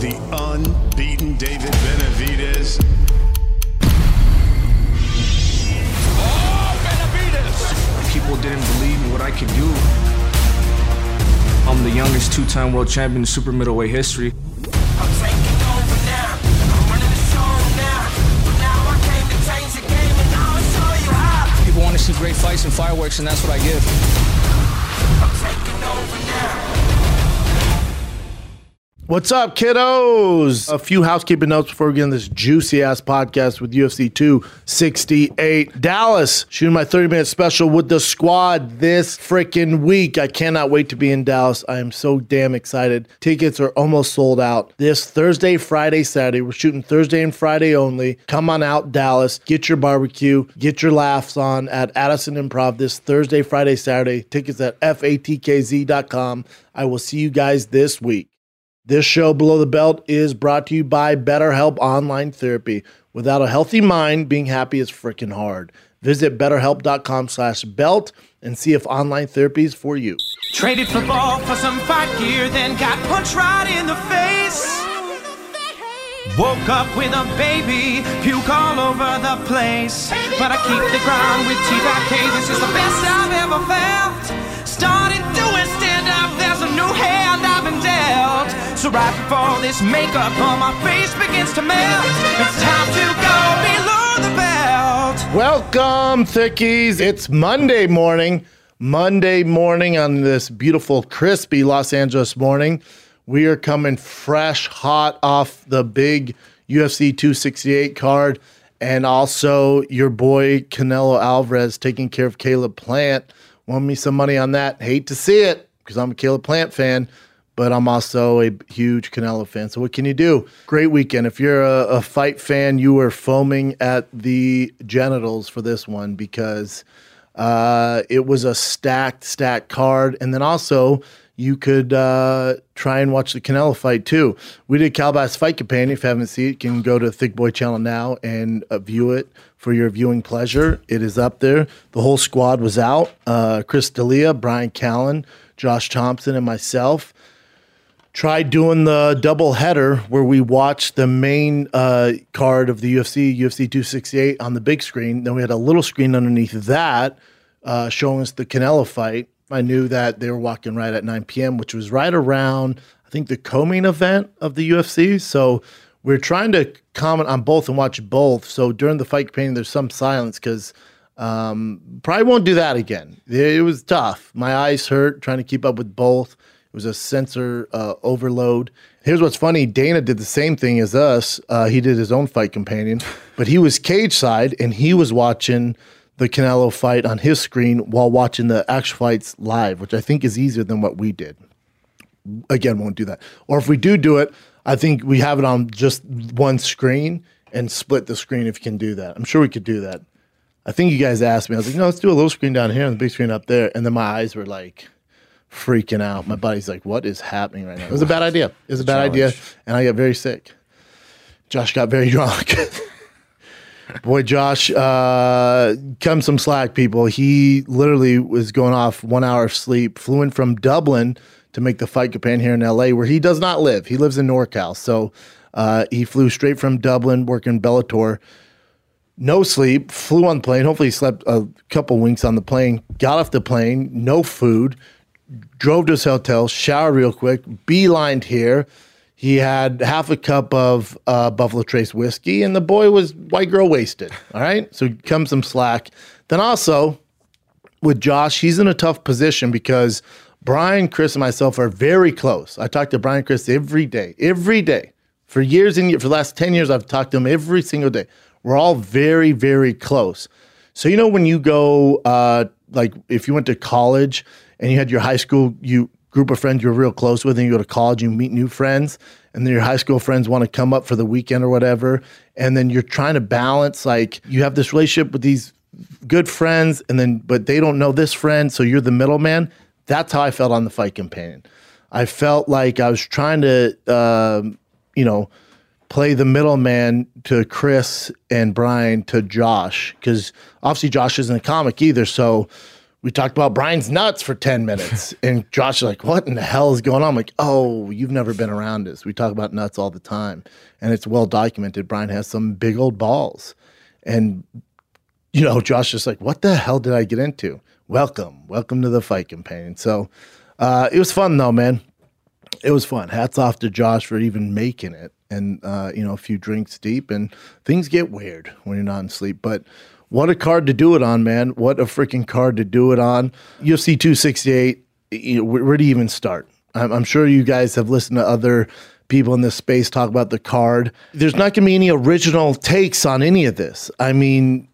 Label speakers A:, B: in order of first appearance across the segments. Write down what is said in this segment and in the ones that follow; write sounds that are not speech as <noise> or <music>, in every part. A: the unbeaten David Benavidez.
B: Oh, Benavidez! People didn't believe in what I could do. I'm the youngest two-time world champion in super middleweight history. People want to see great fights and fireworks, and that's what I give.
A: What's up, kiddos? A few housekeeping notes before we get in this juicy ass podcast with UFC 268. Dallas shooting my 30 minute special with the squad this freaking week. I cannot wait to be in Dallas. I am so damn excited. Tickets are almost sold out this Thursday, Friday, Saturday. We're shooting Thursday and Friday only. Come on out, Dallas. Get your barbecue, get your laughs on at Addison Improv this Thursday, Friday, Saturday. Tickets at fatkz.com. I will see you guys this week. This show, Below the Belt, is brought to you by BetterHelp Online Therapy. Without a healthy mind, being happy is freaking hard. Visit betterhelp.com slash belt and see if online therapy is for you. Traded football for some fight gear, then got punched right in the face. Woke up with a baby, puke all over the place. But I keep the ground with TBK, this is the best I've ever felt. Started doing stand-up, new hand I've been dealt. So right before this makeup on my face begins to melt, it's time to go below the belt. Welcome, thickies. It's Monday morning. Monday morning on this beautiful, crispy Los Angeles morning. We are coming fresh, hot off the big UFC 268 card. And also your boy Canelo Alvarez taking care of Caleb Plant. Want me some money on that? Hate to see it because I'm a Caleb Plant fan, but I'm also a huge Canelo fan. So what can you do? Great weekend. If you're a, a fight fan, you were foaming at the genitals for this one because uh, it was a stacked, stacked card. And then also you could uh, try and watch the Canelo fight too. We did Calabasas Fight Companion. If you haven't seen it, you can go to Thick Boy Channel now and uh, view it for your viewing pleasure. It is up there. The whole squad was out. Uh, Chris D'Elia, Brian Callen, Josh Thompson and myself tried doing the double header where we watched the main uh, card of the UFC, UFC 268 on the big screen. Then we had a little screen underneath that uh, showing us the Canelo fight. I knew that they were walking right at 9 p.m., which was right around, I think, the co event of the UFC. So we we're trying to comment on both and watch both. So during the fight companion, there's some silence because – um, probably won't do that again. It was tough. My eyes hurt trying to keep up with both. It was a sensor uh, overload. Here's what's funny: Dana did the same thing as us. Uh, he did his own fight companion, <laughs> but he was cage side and he was watching the Canelo fight on his screen while watching the actual fights live, which I think is easier than what we did. Again, won't do that. Or if we do do it, I think we have it on just one screen and split the screen if you can do that. I'm sure we could do that. I think you guys asked me. I was like, no, let's do a little screen down here and the big screen up there. And then my eyes were like freaking out. My body's like, what is happening right now? It was a bad idea. It was a bad Challenge. idea. And I got very sick. Josh got very <laughs> drunk. Boy, Josh, uh, come some slack, people. He literally was going off one hour of sleep, flew in from Dublin to make the fight Japan here in LA, where he does not live. He lives in NorCal. So uh, he flew straight from Dublin, working Bellator no sleep, flew on plane. Hopefully, slept a couple winks on the plane. Got off the plane, no food, drove to his hotel, showered real quick, beelined here. He had half a cup of uh, Buffalo Trace whiskey, and the boy was white girl wasted. All right, so come some slack. Then also with Josh, he's in a tough position because Brian, Chris, and myself are very close. I talk to Brian, Chris every day, every day for years and years. For the last ten years, I've talked to him every single day. We're all very, very close. So you know when you go, uh, like if you went to college and you had your high school you group of friends you were real close with, and you go to college, you meet new friends, and then your high school friends want to come up for the weekend or whatever, and then you're trying to balance like you have this relationship with these good friends, and then but they don't know this friend, so you're the middleman. That's how I felt on the fight companion. I felt like I was trying to, uh, you know play the middleman to Chris and Brian to Josh because obviously Josh isn't a comic either. So we talked about Brian's nuts for 10 minutes <laughs> and Josh is like, what in the hell is going on? I'm like, oh, you've never been around us. We talk about nuts all the time and it's well documented. Brian has some big old balls and you know, Josh is like, what the hell did I get into? Welcome. Welcome to the fight companion. So uh, it was fun though, man. It was fun. Hats off to Josh for even making it and uh, you know a few drinks deep, and things get weird when you're not in sleep. But what a card to do it on, man! What a freaking card to do it on. UFC 268. You know, where, where do you even start? I'm, I'm sure you guys have listened to other people in this space talk about the card. There's not going to be any original takes on any of this. I mean,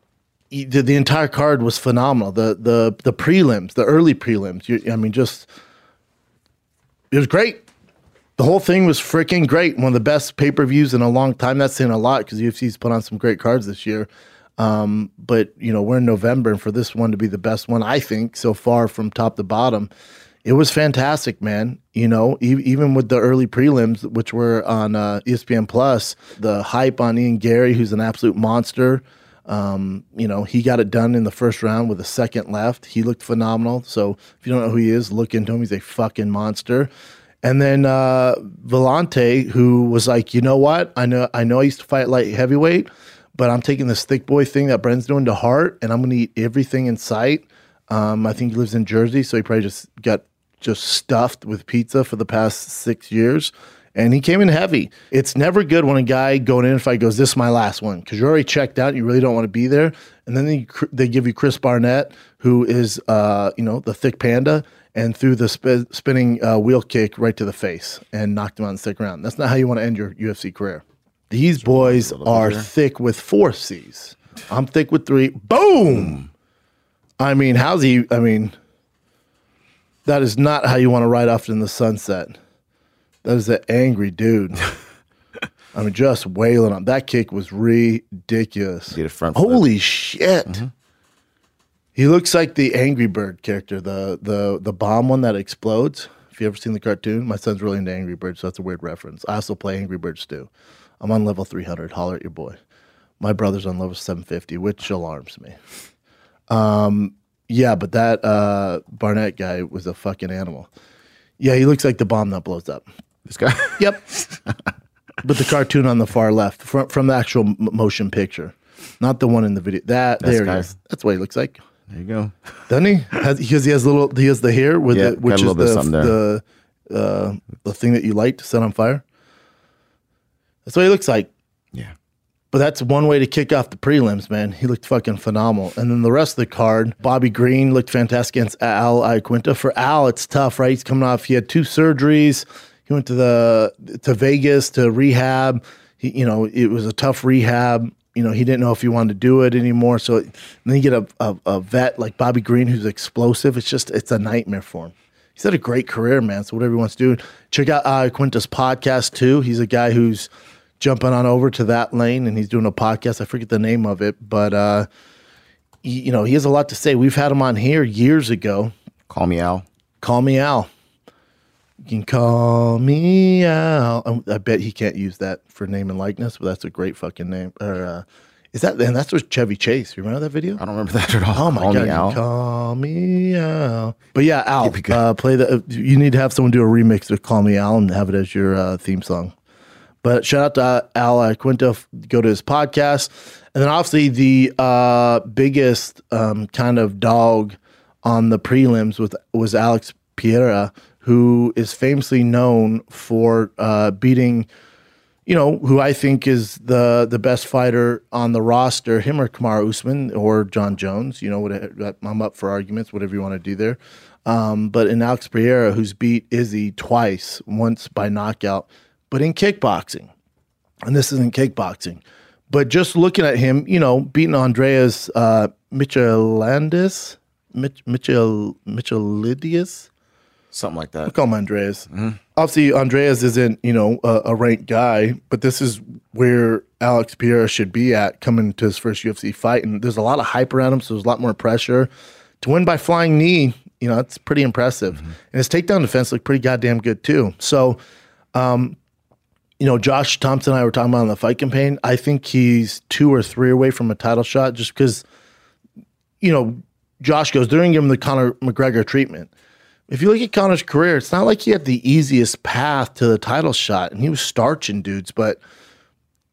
A: the, the entire card was phenomenal. The the the prelims, the early prelims. You, I mean, just it was great the whole thing was freaking great. One of the best pay per views in a long time. That's saying a lot because UFC's put on some great cards this year. Um, but you know we're in November, and for this one to be the best one, I think so far from top to bottom, it was fantastic, man. You know, e- even with the early prelims, which were on uh, ESPN Plus, the hype on Ian Garry, who's an absolute monster. Um, you know, he got it done in the first round with a second left. He looked phenomenal. So if you don't know who he is, look into him. He's a fucking monster. And then uh, Villante, who was like, you know what? I know I know I used to fight light heavyweight, but I'm taking this thick boy thing that Bren's doing to heart, and I'm gonna eat everything in sight. Um, I think he lives in Jersey, so he probably just got just stuffed with pizza for the past six years. And he came in heavy. It's never good when a guy going in a fight goes, "This is my last one," because you're already checked out. You really don't want to be there. And then they, they give you Chris Barnett, who is uh, you know the thick panda, and threw the sp- spinning uh, wheel kick right to the face and knocked him on the second round. That's not how you want to end your UFC career. These boys are thick with four C's. I'm thick with three. Boom. I mean, how's he? I mean, that is not how you want to ride off in the sunset. That is an angry dude. <laughs> I mean, just wailing on that kick was ridiculous. Holy flip. shit! Mm-hmm. He looks like the Angry Bird character, the the the bomb one that explodes. If you ever seen the cartoon, my son's really into Angry Birds, so that's a weird reference. I also play Angry Birds too. I'm on level 300. Holler at your boy. My brother's on level 750, which alarms me. Um, yeah, but that uh, Barnett guy was a fucking animal. Yeah, he looks like the bomb that blows up.
B: This guy.
A: <laughs> Yep. but the cartoon on the far left from from the actual m- motion picture, not the one in the video. That That's there. It is. That's what he looks like. There you go. Doesn't he? Has, because he has little. He has the hair with yeah, the, which is the the, uh, the thing that you light to set on fire. That's what he looks like.
B: Yeah.
A: But that's one way to kick off the prelims, man. He looked fucking phenomenal. And then the rest of the card, Bobby Green looked fantastic against Al Iaquinta. For Al, it's tough, right? He's coming off. He had two surgeries. He went to the to Vegas to rehab. He, you know, it was a tough rehab you know, he didn't know if he wanted to do it anymore. So then you get a, a, a, vet like Bobby Green who's explosive. It's just, it's a nightmare for him. He's had a great career, man. So whatever he wants to do, check out uh, Quintus podcast too. He's a guy who's jumping on over to that lane and he's doing a podcast. I forget the name of it, but, uh, he, you know, he has a lot to say. We've had him on here years ago.
B: Call me Al.
A: Call me Al. You can call me out. Oh, I bet he can't use that for name and likeness, but that's a great fucking name. Or uh, is that? And that's with Chevy Chase. You remember that video?
B: I don't remember that at all.
A: Oh my call god! Me out. Call me out. But yeah, Al, uh, play the. Uh, you need to have someone do a remix of "Call Me Al" and have it as your uh, theme song. But shout out to uh, Al Quinto. Go to his podcast, and then obviously the biggest um, kind of dog on the prelims with was Alex Pereira who is famously known for uh, beating, you know, who I think is the the best fighter on the roster, him or Kamaru Usman or Jon Jones. You know, what uh, I'm up for arguments, whatever you want to do there. Um, but in Alex Pereira, who's beat Izzy twice, once by knockout, but in kickboxing, and this isn't kickboxing, but just looking at him, you know, beating Andreas uh, Michelandis, Mich- Michel Michelandis,
B: something like that.
A: We call him Andreas. Mm-hmm. Obviously, Andreas isn't you know a, a, ranked guy, but this is where Alex Pierre should be at coming to his first UFC fight, and there's a lot of hype around him, so there's a lot more pressure to win by flying knee. You know, it's pretty impressive, mm-hmm. and his takedown defense looked pretty goddamn good too. So, um, you know, Josh Thompson and I were talking about on the fight companion. I think he's two or three away from a title shot, just because, you know. Josh goes, they're going to give him the Conor McGregor treatment if you look at Conor's career, it's not like he had the easiest path to the title shot, and he was starching dudes. But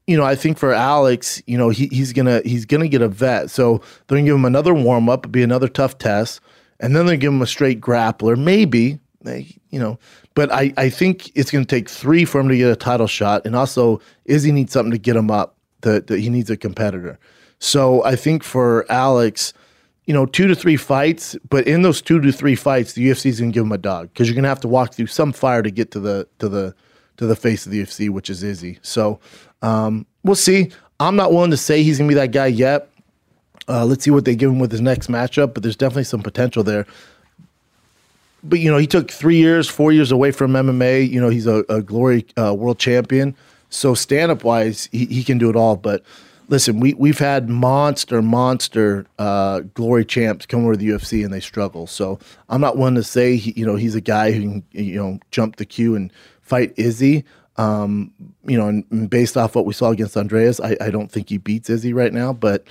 A: you know, I think for Alex, you know, he, he's gonna he's gonna get a vet, so they're gonna give him another warm up, be another tough test, and then they give him a straight grappler, maybe. They, eh, you know, but I I think it's gonna take three for him to get a title shot, and also Izzy needs something to get him up. That he needs a competitor. So I think for Alex you know, two to three fights, but in those two to three fights, the UFC is gonna give him a dog because you're gonna have to walk through some fire to get to the to the to the face of the UFC, which is Izzy. So um, we'll see. I'm not willing to say he's gonna be that guy yet. Uh, let's see what they give him with his next matchup, but there's definitely some potential there. But you know, he took three years, four years away from MMA. You know, he's a, a glory uh, world champion. So stand up wise, he, he can do it all, but listen, we we've had monster monster uh, glory champs come over the UFC and they struggle. So I'm not one to say he, you know he's a guy who can you know jump the queue and fight Izzy. Um, you know, and, and based off what we saw against Andreas, I, I don't think he beats Izzy right now, but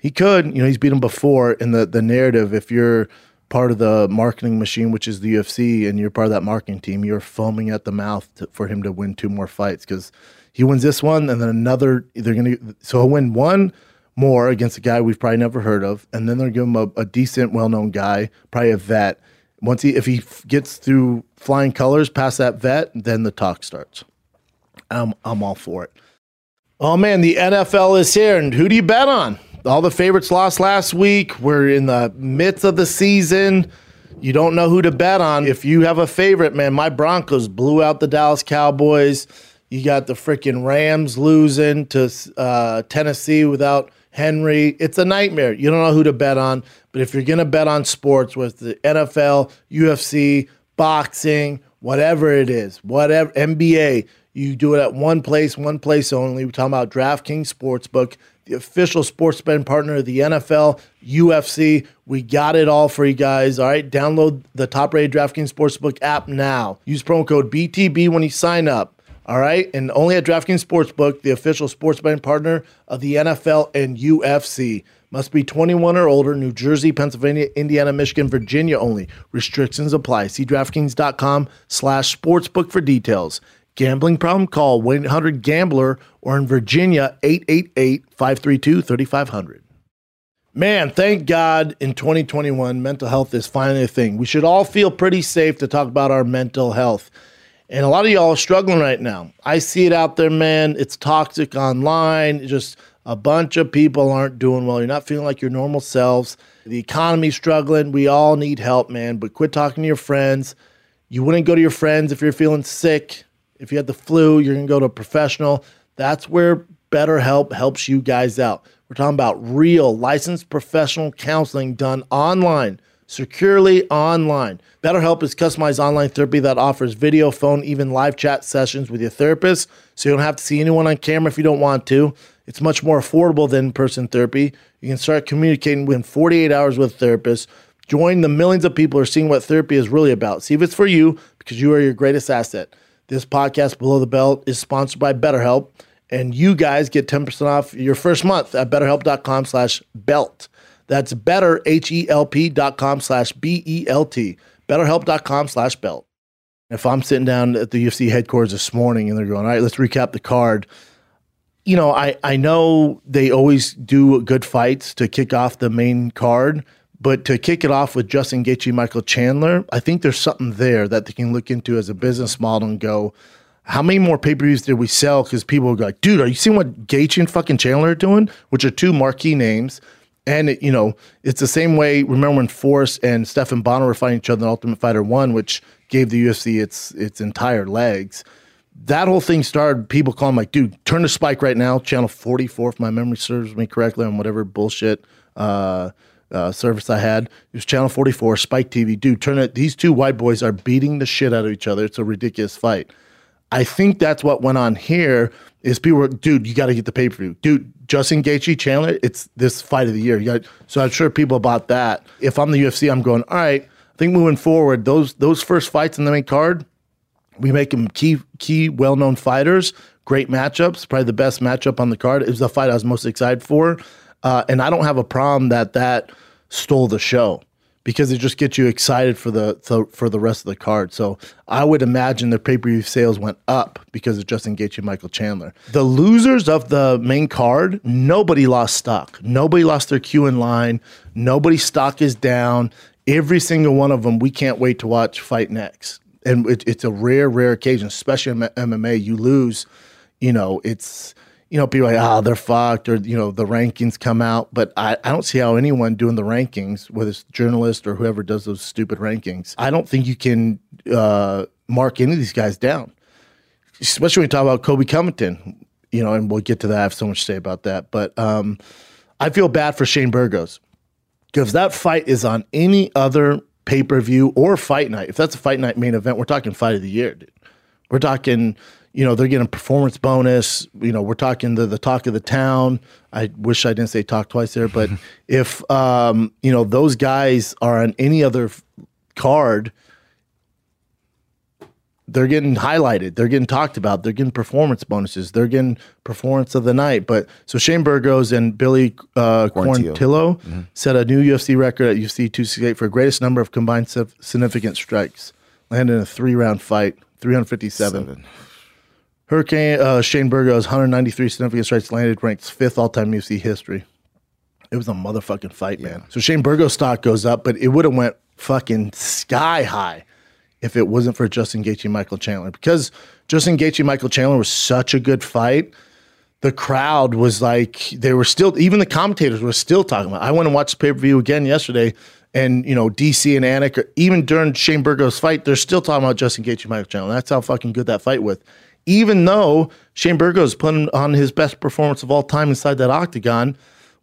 A: he could. You know, he's beat him before. And the the narrative, if you're part of the marketing machine, which is the UFC, and you're part of that marketing team, you're foaming at the mouth to, for him to win two more fights because he wins this one, and then another. They're gonna so he'll win one more against a guy we've probably never heard of, and then they're gonna give him a, a decent, well-known guy, probably a vet. Once he, if he f- gets through flying colors past that vet, then the talk starts. I'm I'm all for it. Oh man, the NFL is here, and who do you bet on? All the favorites lost last week. We're in the midst of the season. You don't know who to bet on. If you have a favorite, man, my Broncos blew out the Dallas Cowboys. You got the freaking Rams losing to uh, Tennessee without Henry. It's a nightmare. You don't know who to bet on. But if you're going to bet on sports with the NFL, UFC, boxing, whatever it is, whatever, NBA, you do it at one place, one place only. We're talking about DraftKings Sportsbook, the official sports betting partner of the NFL, UFC. We got it all for you guys. All right, download the top rated DraftKings Sportsbook app now. Use promo code BTB when you sign up. All right. And only at DraftKings Sportsbook, the official sports betting partner of the NFL and UFC. Must be 21 or older, New Jersey, Pennsylvania, Indiana, Michigan, Virginia only. Restrictions apply. See DraftKings.com slash sportsbook for details. Gambling problem? Call 1-800-GAMBLER or in Virginia, 888-532-3500. Man, thank God in 2021, mental health is finally a thing. We should all feel pretty safe to talk about our mental health. And a lot of y'all are struggling right now. I see it out there, man. It's toxic online. It's just a bunch of people aren't doing well. You're not feeling like your normal selves. The economy's struggling. We all need help, man. But quit talking to your friends. You wouldn't go to your friends if you're feeling sick. If you had the flu, you're going to go to a professional. That's where BetterHelp helps you guys out. We're talking about real licensed professional counseling done online securely online. BetterHelp is customized online therapy that offers video, phone, even live chat sessions with your therapist, so you don't have to see anyone on camera if you don't want to. It's much more affordable than in person therapy. You can start communicating within 48 hours with a therapist. Join the millions of people who are seeing what therapy is really about. See if it's for you because you are your greatest asset. This podcast, Below the Belt, is sponsored by BetterHelp, and you guys get 10% off your first month at betterhelp.com slash belt. That's better, dot com slash B-E-L-T, betterhelp.com slash belt. If I'm sitting down at the UFC headquarters this morning and they're going, all right, let's recap the card. You know, I, I know they always do good fights to kick off the main card, but to kick it off with Justin Gaethje, Michael Chandler, I think there's something there that they can look into as a business model and go, how many more pay-per-views did we sell? Because people are like, dude, are you seeing what Gaethje and fucking Chandler are doing? Which are two marquee names and it, you know it's the same way. Remember when Forrest and Stephan Bonnar were fighting each other in Ultimate Fighter One, which gave the UFC its its entire legs. That whole thing started. People calling like, "Dude, turn to Spike right now." Channel forty four, if my memory serves me correctly, on whatever bullshit uh, uh, service I had. It was Channel forty four, Spike TV. Dude, turn it. These two white boys are beating the shit out of each other. It's a ridiculous fight. I think that's what went on here is people were, dude, you got to get the pay per view. Dude, Justin Gaethje Chandler, it's this fight of the year. Got, so I'm sure people bought that. If I'm the UFC, I'm going, all right, I think moving forward, those those first fights in the main card, we make them key, key well known fighters, great matchups, probably the best matchup on the card. It was the fight I was most excited for. Uh, and I don't have a problem that that stole the show because it just gets you excited for the for the rest of the card. So I would imagine the pay per view sales went up because of Justin Gaethje, Michael Chandler. The losers of the main card, nobody lost stock. Nobody lost their queue in line. Nobody's stock is down. Every single one of them. We can't wait to watch fight next. And it, it's a rare, rare occasion, especially in MMA. You lose, you know, it's you know, be like, ah, oh, they're fucked, or, you know, the rankings come out. But I, I don't see how anyone doing the rankings, whether it's journalist or whoever does those stupid rankings, I don't think you can uh, mark any of these guys down, especially when you talk about Colby Covington, you know, and we'll get to that. I have so much to say about that. But um, I feel bad for Shane Burgos because that fight is on any other pay per view or fight night. If that's a fight night main event, we're talking fight of the year, dude. We're talking you know they're getting performance bonus you know we're talking the talk of the town i wish i didn't say talk twice there but <laughs> if um, you know those guys are on any other card they're getting highlighted they're getting talked about they're getting performance bonuses they're getting performance of the night but so shane burgos and billy uh, quarantillo mm-hmm. set a new ufc record at ufc 268 for greatest number of combined significant strikes landed in a three round fight 357 Seven. Hurricane uh, Shane Burgos, 193 significant strikes landed, ranks fifth all time UFC history. It was a motherfucking fight, yeah. man. So Shane Burgos' stock goes up, but it would have went fucking sky high if it wasn't for Justin Gaethje and Michael Chandler because Justin Gaethje and Michael Chandler was such a good fight. The crowd was like they were still even the commentators were still talking about. It. I went and watched the pay per view again yesterday, and you know DC and Anik, even during Shane Burgos' fight, they're still talking about Justin Gaethje and Michael Chandler. That's how fucking good that fight was even though Shane Burgos put on his best performance of all time inside that octagon,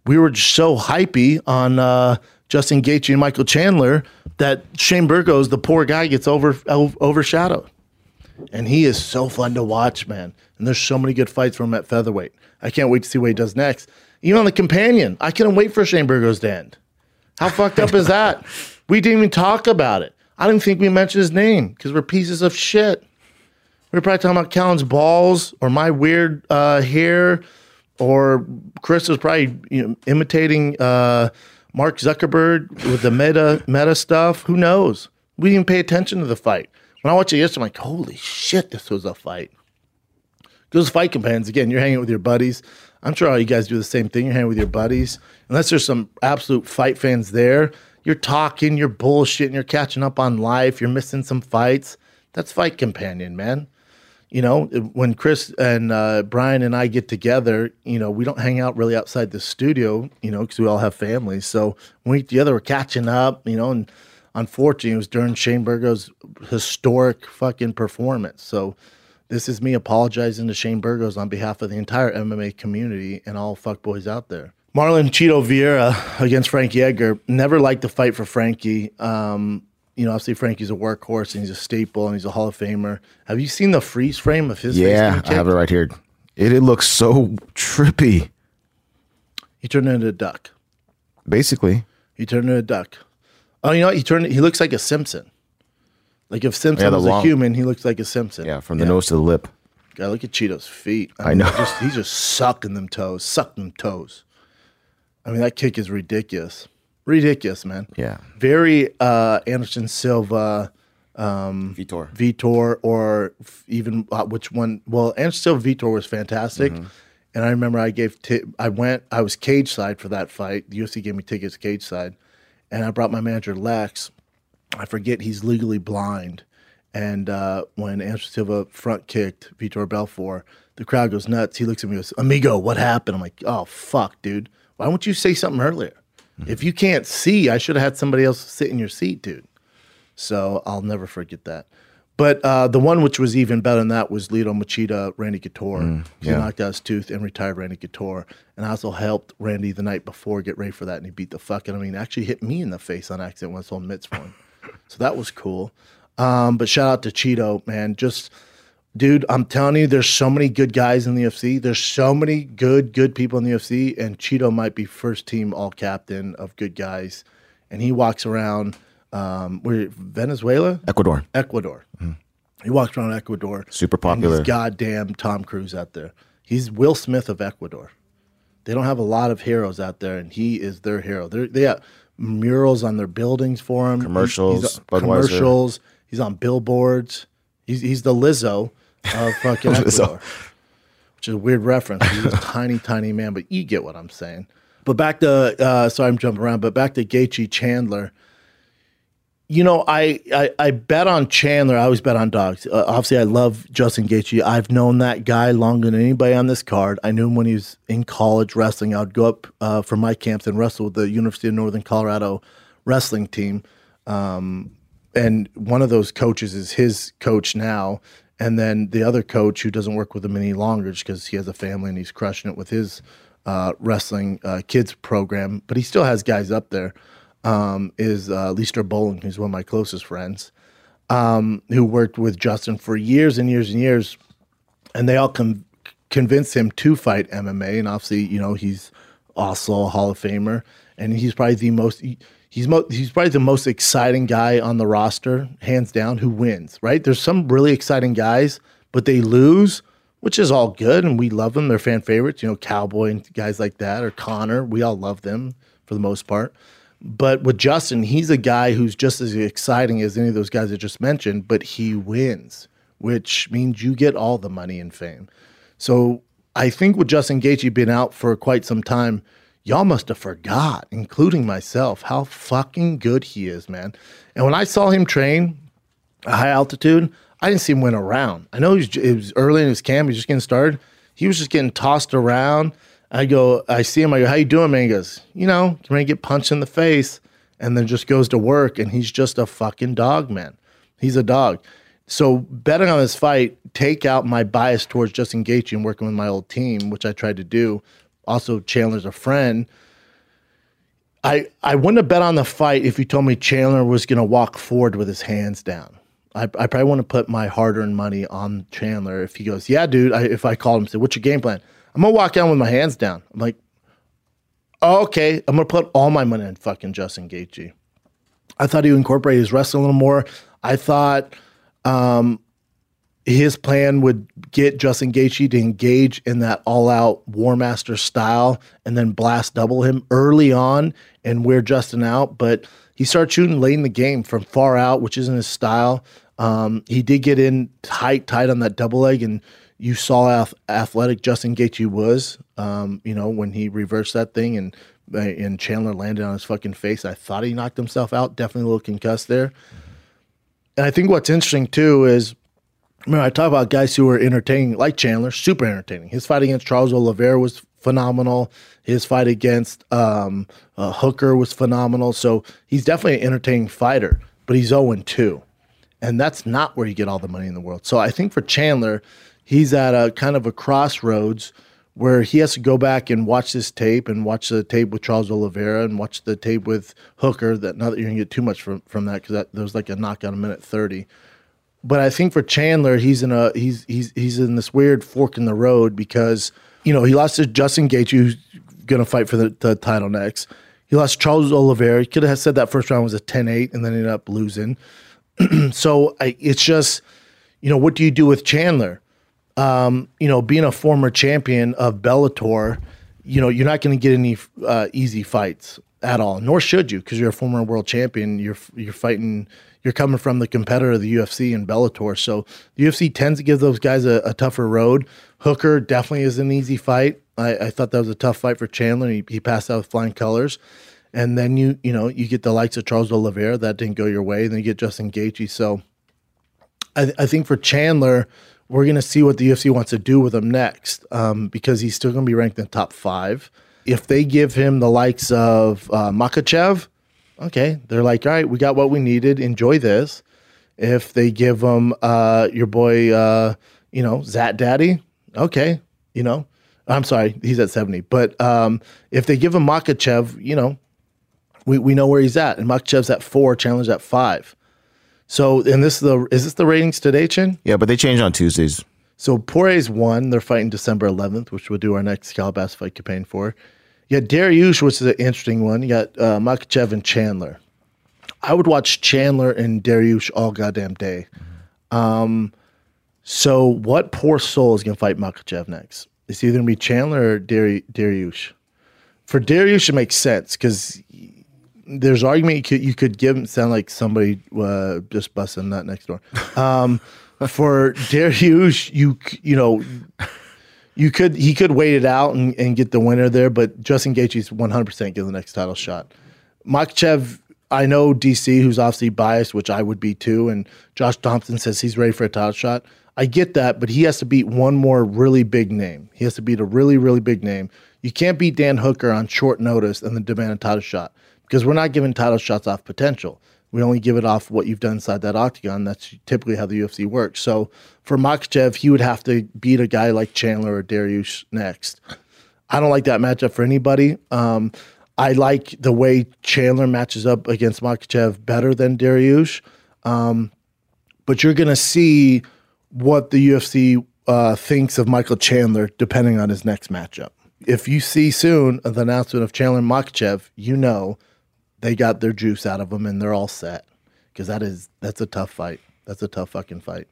A: we were just so hypey on uh, Justin Gaethje and Michael Chandler that Shane Burgos, the poor guy, gets over overshadowed. And he is so fun to watch, man. And there's so many good fights from him at featherweight. I can't wait to see what he does next. Even on the companion, I couldn't wait for Shane Burgos to end. How fucked up is that? <laughs> We didn't even talk about it. I didn't think we mentioned his name because we're pieces of shit we are probably talking about Callen's balls or my weird uh, hair, or Chris is probably you know, imitating uh, Mark Zuckerberg with the meta meta stuff. Who knows? We didn't pay attention to the fight. When I watched it yesterday, I'm like, holy shit, this was a fight. Those fight companions, again, you're hanging with your buddies. I'm sure all you guys do the same thing. You're hanging with your buddies. Unless there's some absolute fight fans there, you're talking, you're bullshitting, you're catching up on life, you're missing some fights. That's fight companion, man you know, when Chris and uh, Brian and I get together, you know, we don't hang out really outside the studio, you know, because we all have families. So when we together, we're catching up, you know, and unfortunately, it was during Shane Burgo's historic fucking performance. So this is me apologizing to Shane Burgos on behalf of the entire MMA community and all fuckboys out there. Marlon Chito Vera <laughs> against Frankie Edgar. Never liked to fight for Frankie. Um, you know, obviously Frankie's a workhorse and he's a staple and he's a Hall of Famer. Have you seen the freeze frame of his? Yeah, I
B: have it right here. It, it looks so trippy.
A: He turned into a duck.
B: Basically,
A: he turned into a duck. Oh, you know, what? he turned. He looks like a Simpson. Like if Simpson yeah, was long, a human, he looks like a Simpson.
B: Yeah, from the yeah. nose to the lip.
A: God, look at Chito's feet. I, I know. Just, he's just sucking them toes, sucking them toes. I mean, that kick is ridiculous ridiculous, man.
B: Yeah,
A: very uh, Anderson Silva,
B: um, Vitor,
A: Vitor, or even uh, which one? Well, Anderson Silva Vitor was fantastic. Mm-hmm. And I remember I gave t- I went I was cage side for that fight. The UFC gave me tickets cage side, and I brought my manager Lex. I forget he's legally blind, and uh, when Anderson Silva front kicked Vitor Belfort, the crowd goes nuts. He looks at me, and goes, "Amigo, what happened?" I'm like, "Oh fuck, dude, why won't you say something earlier?" Mm-hmm. If you can't see, I should have had somebody else sit in your seat, dude. So I'll never forget that. But uh, the one which was even better than that was Lyoto Machida, Randy Couture. Mm, yeah. He knocked out his tooth and retired Randy Couture. And I also helped Randy the night before get ready for that, and he beat the fuck out of me and actually hit me in the face on accident once on mitts for him. <laughs> so that was cool. Um, but shout out to Chito, man. Just – dude, I'm telling you, there's so many good guys in the UFC. There's so many good, good people in the UFC, and Chito might be first team all captain of good guys, and he walks around. Um, where Venezuela,
B: Ecuador,
A: Ecuador. Mm-hmm. He walks around Ecuador,
B: super popular.
A: And goddamn Tom Cruise out there. He's Will Smith of Ecuador. They don't have a lot of heroes out there, and he is their hero. They're, they have murals on their buildings for him.
B: Commercials, he's, he's
A: commercials. He's on billboards. He's he's the Lizzo of fucking Ecuador, so. which is a weird reference. He's a <laughs> tiny, tiny man, but you get what I'm saying. But back to uh, sorry, I'm jumping around, but back to Gaethje Chandler. You know, I, I, I bet on Chandler. I always bet on dogs. Uh, obviously, I love Justin Gaethje. I've known that guy longer than anybody on this card. I knew him when he was in college wrestling. I would go up uh, from my camps and wrestle with the University of Northern Colorado wrestling team. Um, and one of those coaches is his coach now. And then the other coach who doesn't work with him any longer because he has a family and he's crushing it with his uh, wrestling uh, kids program, but he still has guys up there. Um, is uh, Lester Bowling, who's one of my closest friends, um, who worked with Justin for years and years and years, and they all con- convinced him to fight MMA. And obviously, you know, he's also a Hall of Famer, and he's probably the most he's mo- he's probably the most exciting guy on the roster, hands down, who wins, right? There's some really exciting guys, but they lose, which is all good, and we love them. They're fan favorites, you know, Cowboy and guys like that, or Conor. We all love them for the most part. But with Justin, he's a guy who's just as exciting as any of those guys I just mentioned, but he wins, which means you get all the money and fame. So I think with Justin Gaethje being out for quite some time, y'all must have forgot, including myself, how fucking good he is, man. And when I saw him train at high altitude, I didn't see him win around. I know was, it was early in his camp; he was just getting started. He was just getting tossed around. I go, I see him. I go, "How you doing, man?" He goes, "You know, can to get punched in the face?" And then just goes to work, and he's just a fucking dog, man. He's a dog. So betting on this fight, take out my bias towards Justin Gaethje and working with my old team, which I tried to do also Chandler's a friend. I I wouldn't have bet on the fight if you told me Chandler was going to walk forward with his hands down. I, I probably want to put my hard-earned money on Chandler if he goes, yeah, dude. I, if I called him, say, said, "What's your game plan?" I'm gonna walk down with my hands down. I'm like, oh, okay, I'm gonna put all my money on fucking Justin Gaethje. I thought he would incorporate his wrestling a little more. I thought um, his plan would get Justin Gaethje to engage in that all-out War Master style and then blast double him early on and wear Justin out. But he started shooting late in the game from far out, which isn't his style. Um, he did get in tight, tight on that double leg, and you saw how athletic Justin Gaethje was. Um, you know when he reversed that thing and and Chandler landed on his fucking face. I thought he knocked himself out. Definitely a little concussed there. And I think what's interesting too is Remember, I talk about guys who are entertaining, like Chandler, super entertaining. His fight against Charles Oliveira was phenomenal. His fight against um, uh, Hooker was phenomenal. So he's definitely an entertaining fighter, but he's 0 2. And that's not where you get all the money in the world. So I think for Chandler, he's at a kind of a crossroads where he has to go back and watch this tape and watch the tape with Charles Oliveira and watch the tape with Hooker. That not that you're gonna get too much from, from that because that, was like a knockout a minute 30 but I think for Chandler, he's in a he's he's he's in this weird fork in the road because you know he lost to Justin Gaethje, who's going to fight for the, the, title next. He lost Charles Oliveira. He could have said that first round was a 10-8 and then ended up losing. <clears throat> so I, it's just you know what do you do with Chandler? Um, you know, being a former champion of Bellator, you know you're not going to get any uh, easy fights at all, nor should you because you're a former world champion. You're you're fighting you're coming from the competitor of the UFC and Bellator. So the UFC tends to give those guys a, a tougher road. Hooker definitely is an easy fight. I, I, thought that was a tough fight for Chandler. He, he passed out with flying colors. And then you, you know, you get the likes of Charles Oliveira. That didn't go your way. And then you get Justin Gaethje. So I, th- I think for Chandler, we're going to see what the UFC wants to do with him next um, because he's still going to be ranked in the top five. If they give him the likes of uh, Makhachev, okay, they're like, all right, we got what we needed. Enjoy this. If they give them uh, your boy, uh, you know, Zat Daddy, okay, you know, I'm sorry, he's at 70. But um, if they give him Makhachev, you know, we, we know where he's at. And Makhachev's at four, challenge at five. So, and this is the is this the ratings today, Chin?
B: Yeah, but they change on Tuesdays.
A: So Poirier's won. They're fighting December 11th, which we'll do our next Calabasas fight companion for. Yeah, got was an interesting one. You got uh, Makhachev and Chandler. I would watch Chandler and Dariush all goddamn day. Um, so, what poor soul is going to fight Makhachev next? It's either going to be Chandler or Dari- For Dariush, it makes sense because there's argument you could, you could give him sound like somebody uh, just busting that next door. Um, <laughs> for Dariush, you you know you could he could wait it out and, and get the winner there, but Justin Gaethje's 100% getting the next title shot. Makhachev, I know DC, who's obviously biased, which I would be too, and Josh Thompson says he's ready for a title shot. I get that, but he has to beat one more really big name. He has to beat a really, really big name. You can't beat Dan Hooker on short notice and then demand a title shot because we're not giving title shots off potential. We only give it off what you've done inside that octagon. That's typically how the UFC works. So for Makhachev, he would have to beat a guy like Chandler or Dariush next. I don't like that matchup for anybody. Um, I like the way Chandler matches up against Makhachev better than Dariush. Um, but you're going to see what the UFC uh, thinks of Michael Chandler depending on his next matchup. If you see soon the announcement of Chandler Makhachev, you know – they got their juice out of them and they're all set because that is that's a tough fight. That's a tough fucking fight.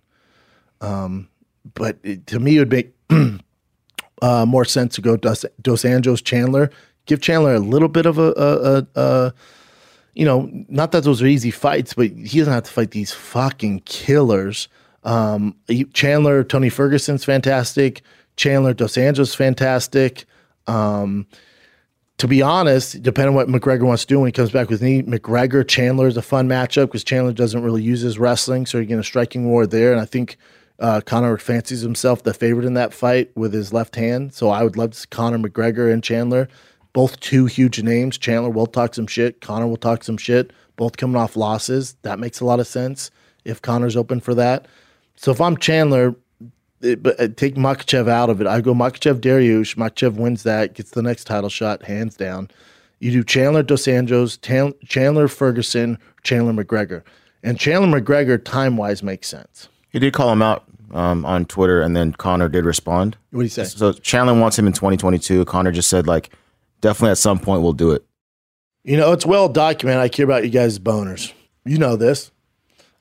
A: Um, but it, to me, it would make <clears throat> uh, more sense to go Dos, Dos Anjos Chandler. Give Chandler a little bit of a, a, a, a, you know, not that those are easy fights, but he doesn't have to fight these fucking killers. Um, Chandler, Tony Ferguson's fantastic. Chandler, Dos Anjos, fantastic. Um, to be honest, depending on what McGregor wants to do when he comes back with me, McGregor Chandler is a fun matchup because Chandler doesn't really use his wrestling, so you get a striking war there. And I think uh, Conor fancies himself the favorite in that fight with his left hand. So I would love to see Conor McGregor and Chandler, both two huge names. Chandler will talk some shit. Conor will talk some shit. Both coming off losses. That makes a lot of sense if Conor's open for that. So if I'm Chandler, but uh, take Makhachev out of it. I go Makhachev Dariush. Makhachev wins that, gets the next title shot, hands down. You do Chandler Dos Anjos, Tan- Chandler Ferguson, Chandler McGregor. And Chandler McGregor, time wise, makes sense.
B: He did call him out um, on Twitter, and then Conor did respond.
A: What do you say?
B: So Chandler wants him in 2022. Conor just said, like, definitely at some point we'll do it.
A: You know, it's well documented. I care about you guys' boners. You know this.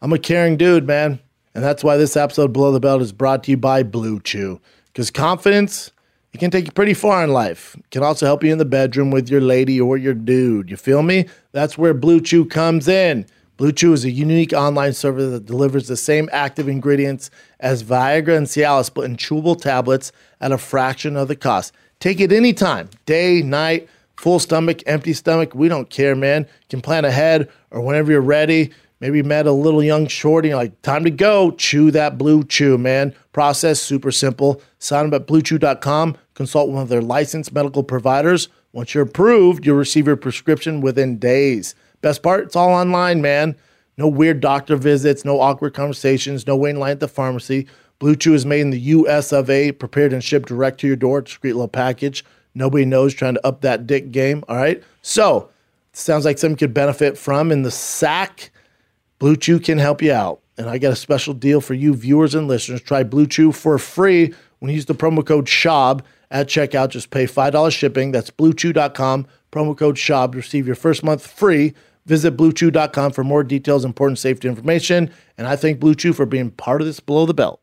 A: I'm a caring dude, man. And that's why this episode Below the Belt is brought to you by Blue Chew. Because confidence, it can take you pretty far in life. It can also help you in the bedroom with your lady or your dude. You feel me? That's where Blue Chew comes in. Blue Chew is a unique online service that delivers the same active ingredients as Viagra and Cialis, but in chewable tablets at a fraction of the cost. Take it anytime, day, night, full stomach, empty stomach. We don't care, man. You can plan ahead or whenever you're ready maybe met a little young shorty, like, time to go, chew that blue chew, man. Process super simple. Sign up at bluechew.com, consult one of their licensed medical providers. Once you're approved, you'll receive your prescription within days. Best part, it's all online, man. No weird doctor visits, no awkward conversations, no waiting line at the pharmacy. Blue Chew is made in the US of A, prepared and shipped direct to your door, discreet little package. Nobody knows trying to up that dick game. All right. So, sounds like something could benefit from in the sack Blue Chew can help you out. And I got a special deal for you viewers and listeners. Try Blue Chew for free when you use the promo code SCHAUB at checkout. Just pay $5 shipping. That's bluechew.com, promo code SCHAUB to receive your first month free. Visit bluechew.com for more details, important safety information. And I thank Blue Chew for being part of this below the belt.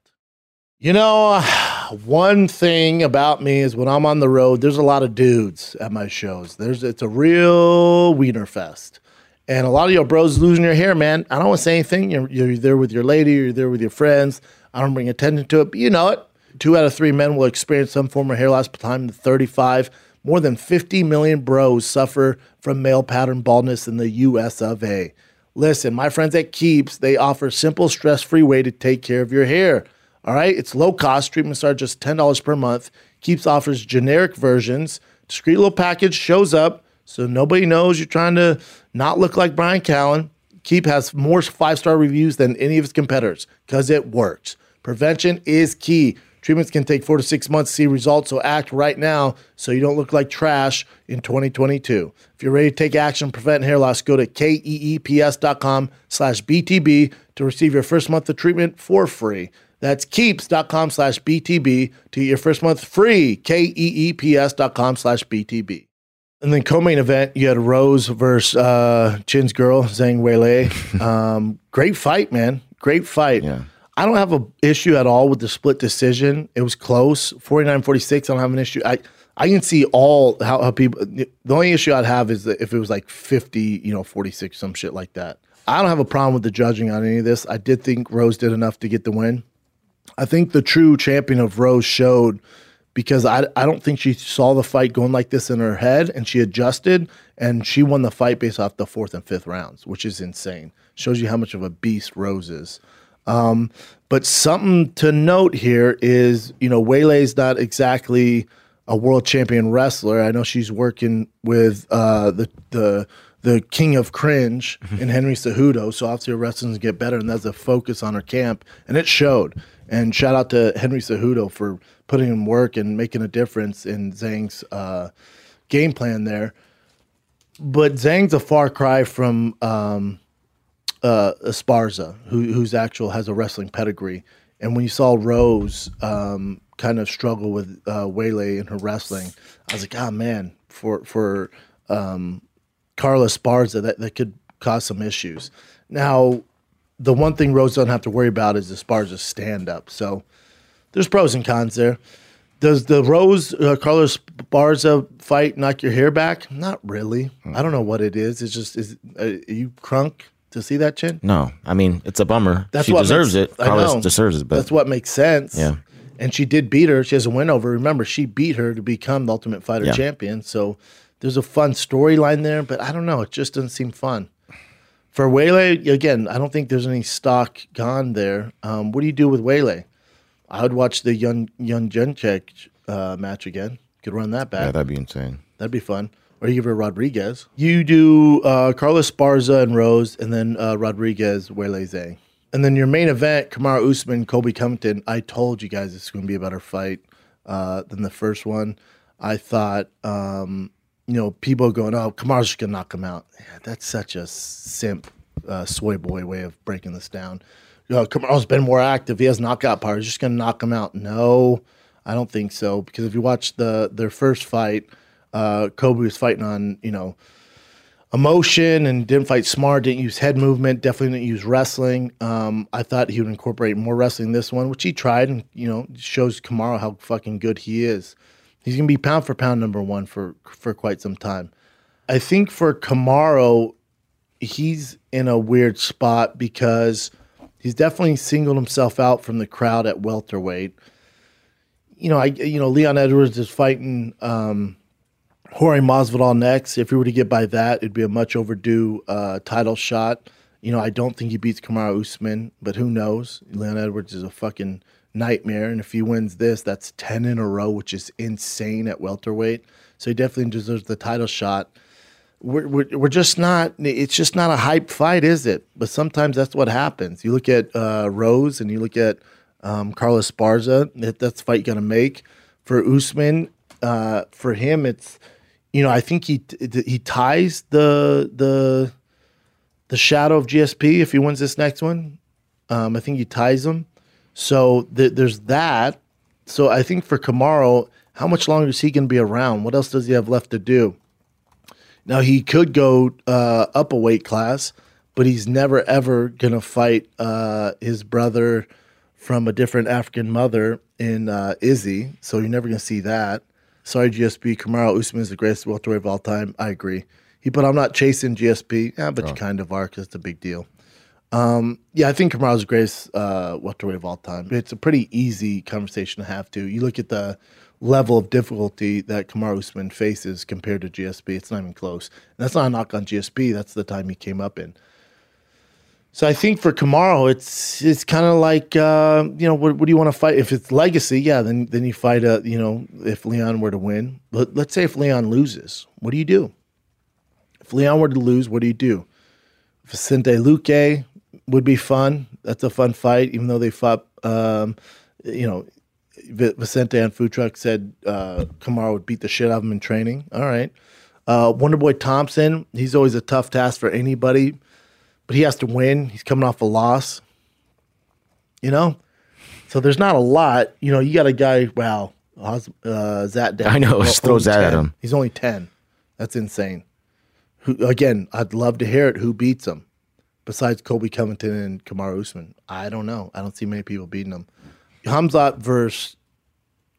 A: You know, <sighs> one thing about me is when I'm on the road, there's a lot of dudes at my shows. There's it's a real wiener fest. And a lot of your bros losing your hair, man. I don't want to say anything. You're, you're there with your lady, you're there with your friends. I don't bring attention to it, but you know it. Two out of three men will experience some form of hair loss by time they're 35. More than 50 million bros suffer from male pattern baldness in the US of A. Listen, my friends at Keeps, they offer simple, stress-free way to take care of your hair. All right, it's low cost. Treatments are just $10 per month. Keeps offers generic versions. Discreet little package shows up so nobody knows you're trying to not look like Brian Callen. Keep has more five star reviews than any of its competitors because it works. Prevention is key. Treatments can take four to six months to see results, so act right now so you don't look like trash in 2022. If you're ready to take action, prevent hair loss, go to keeps.com slash BTB to receive your first month of treatment for free. That's keeps.com slash BTB to get your first month free, K-E-E-P-S.com slash BTB. And then co-main event, you had Rose versus uh, Chin's girl Zhang Weili. <laughs> Um, great fight, man. Great fight. Yeah. I don't have an issue at all with the split decision. It was close, 49-46. I don't have an issue. I I can see all how, how people. The only issue I'd have is if it was like fifty, you know, forty six, some shit like that. I don't have a problem with the judging on any of this. I did think Rose did enough to get the win. I think the true champion of Rose showed because I, I don't think she saw the fight going like this in her head and she adjusted and she won the fight based off the fourth and fifth rounds, which is insane. Shows you how much of a beast Rose is. Um, but something to note here is, you know, Weili's not exactly a world champion wrestler. I know she's working with uh, the the the king of cringe <laughs> in Henry Cejudo. So obviously her wrestling's get better, and that's a focus on her camp, and it showed. And shout out to Henry Cejudo for putting in work and making a difference in Zhang's uh, game plan there. But Zhang's a far cry from um, uh, Esparza, who, whose actual has a wrestling pedigree. And when you saw Rose um, kind of struggle with uh, Weili in her wrestling, I was like, ah, oh, man, for for um, Carla Esparza, that, that could cause some issues. Now, the one thing Rose does not have to worry about is as far as a stand up. So there's pros and cons there. Does the Rose uh, Carla Esparza fight knock your hair back? Not really. Hmm. I don't know what it is. It's just is are uh, you crunk to see that chin?
B: No, I mean it's a bummer. That's she what deserves makes, it. Carlos deserves it,
A: but that's what makes sense.
B: Yeah,
A: and she did beat her. She has a win over. Remember, she beat her to become the Ultimate Fighter yeah. champion. So there's a fun storyline there, but I don't know. It just doesn't seem fun. For Weili, again, I don't think there's any stock gone there. Um, what do you do with Weili? I would watch the young young Genchek uh, match again. Could run that back.
B: Yeah, that'd be insane.
A: That'd be fun. Or you give her Rodriguez. You do uh, Carla Esparza and Rose, and then uh, Rodriguez, Weili Zay. And then your main event, Kamaru Usman, Colby Covington. I told you guys it's going to be a better fight uh, than the first one. I thought um, you know, people going, oh, Kamaru's going to knock him out. Yeah, that's such a simp, uh, soy boy way of breaking this down. know, Kamaru's been more active. He has knockout power. He's just going to knock him out. No, I don't think so. Because if you watch the their first fight, uh, Colby was fighting on, you know, emotion and didn't fight smart, didn't use head movement, definitely didn't use wrestling. Um, I thought he would incorporate more wrestling this one, which he tried and, you know, shows Kamaru how fucking good he is. He's going to be pound for pound number one for for quite some time. I think for Kamaru, he's in a weird spot because he's definitely singled himself out from the crowd at welterweight. You know, I you know Leon Edwards is fighting um, Jorge Masvidal next. If he were to get by that, it'd be a much overdue uh, title shot. You know, I don't think he beats Kamaru Usman, but who knows? Leon Edwards is a fucking nightmare. And if he wins this, that's 10 in a row, which is insane at welterweight. So he definitely deserves the title shot. We're, we're, we're just not, it's just not a hype fight, is it? But sometimes that's what happens. You look at uh, Rose and you look at um, Carla Esparza, that, that's fight you're going to make. For Usman, uh, for him, it's, you know, I think he he ties the the the shadow of GSP if he wins this next one. Um, I think he ties him. So th- there's that. So I think for Kamaru, how much longer is he going to be around? What else does he have left to do? Now he could go uh, up a weight class, but he's never ever going to fight uh, his brother from a different African mother in uh, Izzy. So you're never going to see that. Sorry, GSP. Kamaru Usman is the greatest welterweight of all time. I agree. He, but I'm not chasing GSP. Yeah, but oh. you kind of are because it's a big deal. Um, yeah, I think Kamaru's greatest uh, welterweight of all time. It's a pretty easy conversation to have. To you look at the level of difficulty that Kamaru Usman faces compared to GSP, it's not even close. And that's not a knock on GSP. That's the time he came up in. So I think for Kamaru, it's it's kind of like uh, you know what, what, do you want to fight? If it's legacy, yeah, then then you fight a uh, you know if Leon were to win, but let's say if Leon loses, what do you do? If Leon were to lose, what do you do? Vicente Luque, would be fun. That's a fun fight, even though they fought. Um, you know, Vicente and Food Truck said uh, Kamaru would beat the shit out of him in training. All right. Uh, Wonderboy Thompson, he's always a tough task for anybody, but he has to win. He's coming off a loss. You know? So there's not a lot. You know, you got a guy, wow, uh, Zat down.
B: I know, just throw 10. at him.
A: He's only 10. That's insane. Who, again, I'd love to hear it. Who beats him? besides Colby Covington and Kamaru Usman? I don't know. I don't see many people beating them. Hamzat versus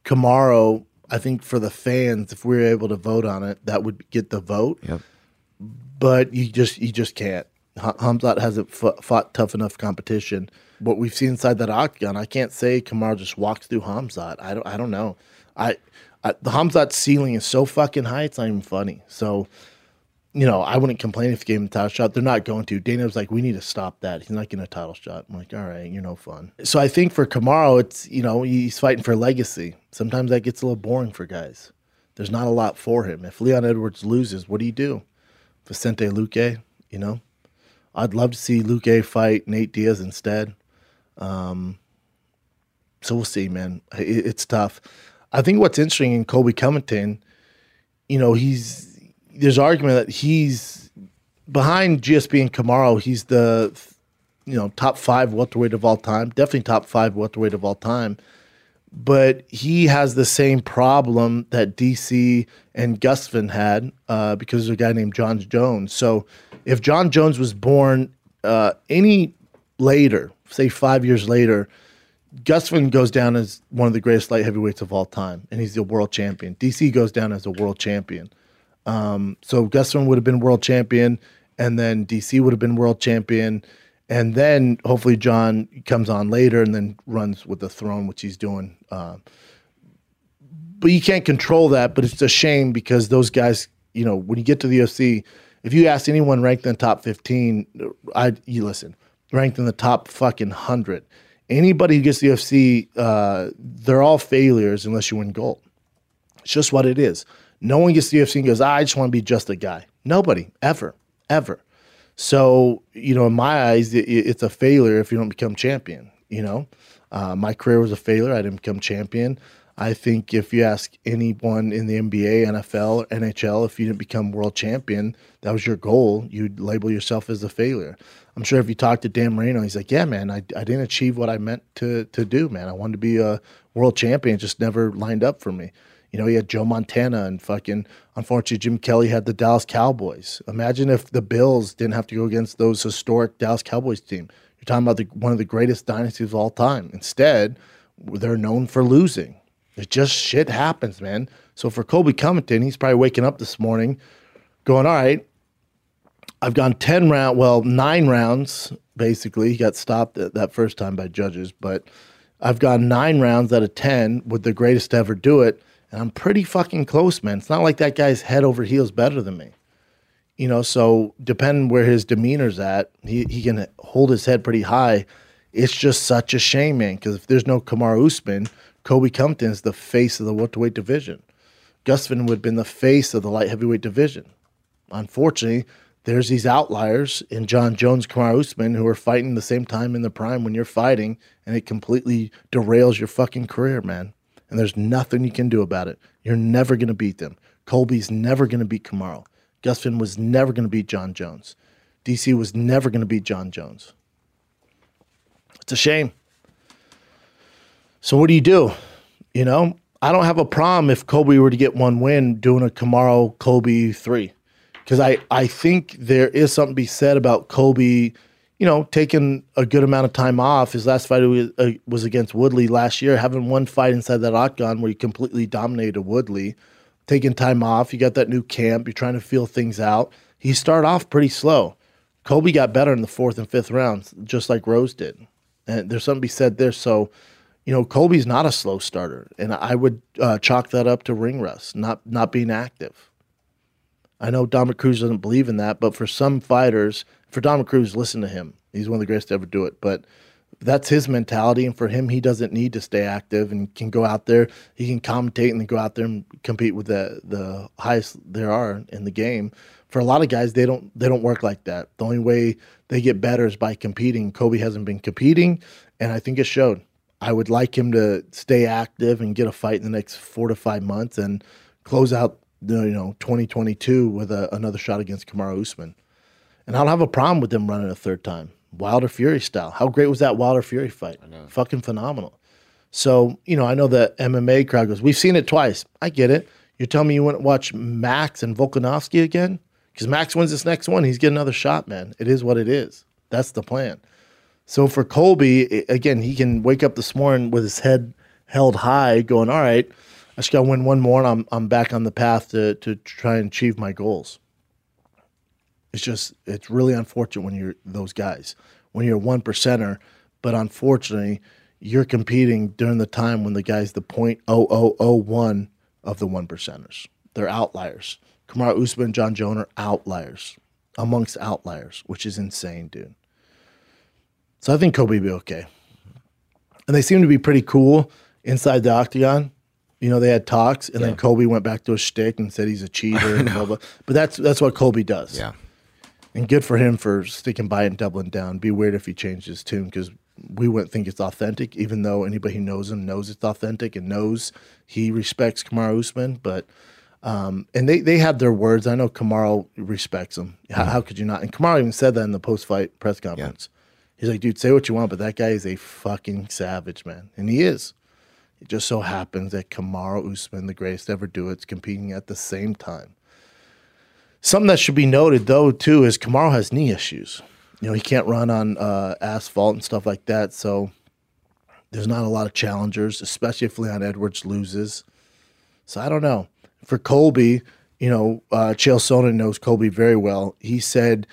A: Kamaru, I think for the fans, if we were able to vote on it, that would get the vote.
B: Yep.
A: But you just you just can't. Hamzat hasn't fought tough enough competition. What we've seen inside that octagon, I can't say Kamaru just walks through Hamzat. I don't I don't know. I, I the Hamzat ceiling is so fucking high. It's not even funny. So you know, I wouldn't complain if he gave him a title shot. They're not going to. Dana was like, we need to stop that. He's not getting a title shot. I'm like, all right, you're no fun. So I think for Kamaru, it's, you know, he's fighting for legacy. Sometimes that gets a little boring for guys. There's not a lot for him. If Leon Edwards loses, what do you do? Vicente Luque, you know? I'd love to see Luque fight Nate Diaz instead. Um, so we'll see, man. It, it's tough. I think what's interesting in Colby Covington, you know, he's there's argument that he's behind GSP and Kamaru. He's the you know top five welterweight of all time, definitely top five welterweight of all time. But he has the same problem that DC and Gustafsson had uh, because of a guy named Jon Jones. So if Jon Jones was born uh, any later, say five years later, Gustafsson goes down as one of the greatest light heavyweights of all time, and he's the world champion. DC goes down as a world champion. Um, so Gustafsson would have been world champion, and then DC would have been world champion, and then hopefully Jon comes on later and then runs with the throne, which he's doing. Uh, but you can't control that. But it's a shame because those guys, you know, when you get to the OC, if you ask anyone ranked in the top fifteen, I you listen ranked in the top fucking hundred. Anybody who gets the UFC, uh, they're all failures unless you win gold. It's just what it is. No one gets to the UFC and goes, ah, I just want to be just a guy. Nobody, ever, ever. So, you know, in my eyes, it, it's a failure if you don't become champion. You know, uh, my career was a failure. I didn't become champion. I think if you ask anyone in the NBA, NFL, NHL, if you didn't become world champion, that was your goal, you'd label yourself as a failure. I'm sure if you talk to Dan Marino, he's like, yeah, man, I, I didn't achieve what I meant to, to do, man. I wanted to be a world champion. It just never lined up for me. You know, he had Joe Montana and fucking, unfortunately, Jim Kelly had the Dallas Cowboys. Imagine if the Bills didn't have to go against those historic Dallas Cowboys team. You're talking about the, one of the greatest dynasties of all time. Instead, they're known for losing. It just shit happens, man. So for Colby Covington, he's probably waking up this morning going, all right, I've gone 10 round, well, nine rounds, basically. He got stopped that first time by judges, but I've gone nine rounds out of 10 with the greatest to ever do it. And I'm pretty fucking close, man. It's not like that guy's head over heels better than me. You know, so depending where his demeanor's at, he, he can hold his head pretty high. It's just such a shame, man, because if there's no Kamaru Usman, Colby is the face of the welterweight division. Gustafsson would have been the face of the light heavyweight division. Unfortunately, there's these outliers in Jon Jones, Kamaru Usman, who are fighting the same time in the prime when you're fighting, and it completely derails your fucking career, man and there's nothing you can do about it. You're never going to beat them. Colby's never going to beat Kamaru. Gustafsson was never going to beat Jon Jones. DC was never going to beat Jon Jones. It's a shame. So what do you do? You know, I don't have a problem if Colby were to get one win doing a Kamaru Colby three. Because I, I think there is something to be said about Colby you know, taking a good amount of time off. His last fight uh, was, against Woodley last year, having one fight inside that octagon where he completely dominated Woodley. Taking time off, you got that new camp, you're trying to feel things out. He started off pretty slow. Colby got better in the fourth and fifth rounds, just like Rose did. And there's something to be said there. So, you know, Colby's not a slow starter, and I would uh, chalk that up to ring rust, not not being active. I know Dominick Cruz doesn't believe in that, but for some fighters, for Don Cruz, listen to him. He's one of the greatest to ever do it. But that's his mentality. And for him, he doesn't need to stay active and can go out there. He can commentate and go out there and compete with the the highest there are in the game. For a lot of guys, they don't they don't work like that. The only way they get better is by competing. Colby hasn't been competing, and I think it showed. I would like him to stay active and get a fight in the next four to five months and close out the you know 2022 with a, another shot against Kamaru Usman. And I don't have a problem with them running a third time. Wilder Fury style. How great was that Wilder Fury fight? Fucking phenomenal. So, you know, I know the MMA crowd goes, we've seen it twice. I get it. You're telling me you wouldn't watch Max and Volkanovski again? Because Max wins this next one. He's getting another shot, man. It is what it is. That's the plan. So for Colby, again, he can wake up this morning with his head held high, going, all right, I just got to win one more and I'm, I'm back on the path to, to try and achieve my goals. It's just it's really unfortunate when you're those guys when you're one percenter, but unfortunately you're competing during the time when the guy's the point oh oh oh one of the one percenters. They're outliers. Kamaru Usman, Jon Jones are outliers amongst outliers, which is insane, dude. So I think Colby will be okay. And they seem to be pretty cool inside the octagon. You know, they had talks, and yeah. then Colby went back to his shtick and said he's a cheater <laughs> and blah blah. But that's that's what Colby does.
B: Yeah
A: and good for him for sticking by and doubling down. Be weird if he changed his tune because we wouldn't think it's authentic, even though anybody who knows him knows it's authentic and knows he respects Kamaru Usman. But um, and they they have their words. I know Kamaru respects him. How, mm-hmm. how could you not? And Kamaru even said that in the post fight press conference. Yeah. He's like, dude, say what you want, but that guy is a fucking savage, man, and he is. It just so happens that Kamaru Usman, the greatest ever do it, is competing at the same time. Something that should be noted though too is Kamaru has knee issues. You know, he can't run on uh, asphalt and stuff like that, so there's not a lot of challengers, especially if Leon Edwards loses. So I don't know. For Colby, you know, uh, Chael Sonnen knows Colby very well. He said,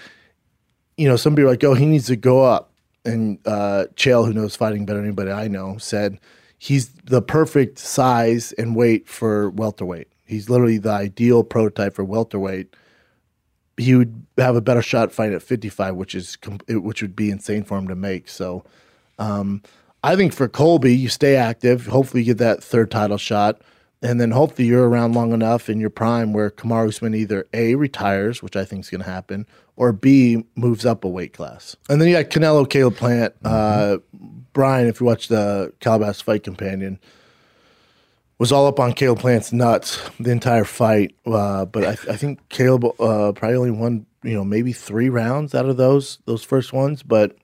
A: you know, somebody like, oh, he needs to go up. And uh, Chael, who knows fighting better than anybody I know, said he's the perfect size and weight for welterweight. He's literally the ideal prototype for welterweight he would have a better shot fighting at 55, which is which would be insane for him to make. So, um, I think for Colby, you stay active. Hopefully, you get that third title shot, and then hopefully you're around long enough in your prime where Kamaru Usman either a retires, which I think is going to happen, or b moves up a weight class. And then you got Canelo, Caleb Plant, uh, mm-hmm. uh, Brian. If you watch the Calabasas Fight Companion, was all up on Caleb Plant's nuts the entire fight. Uh, but I, I, think Caleb uh, probably only won, you know, maybe three rounds out of those those first ones. But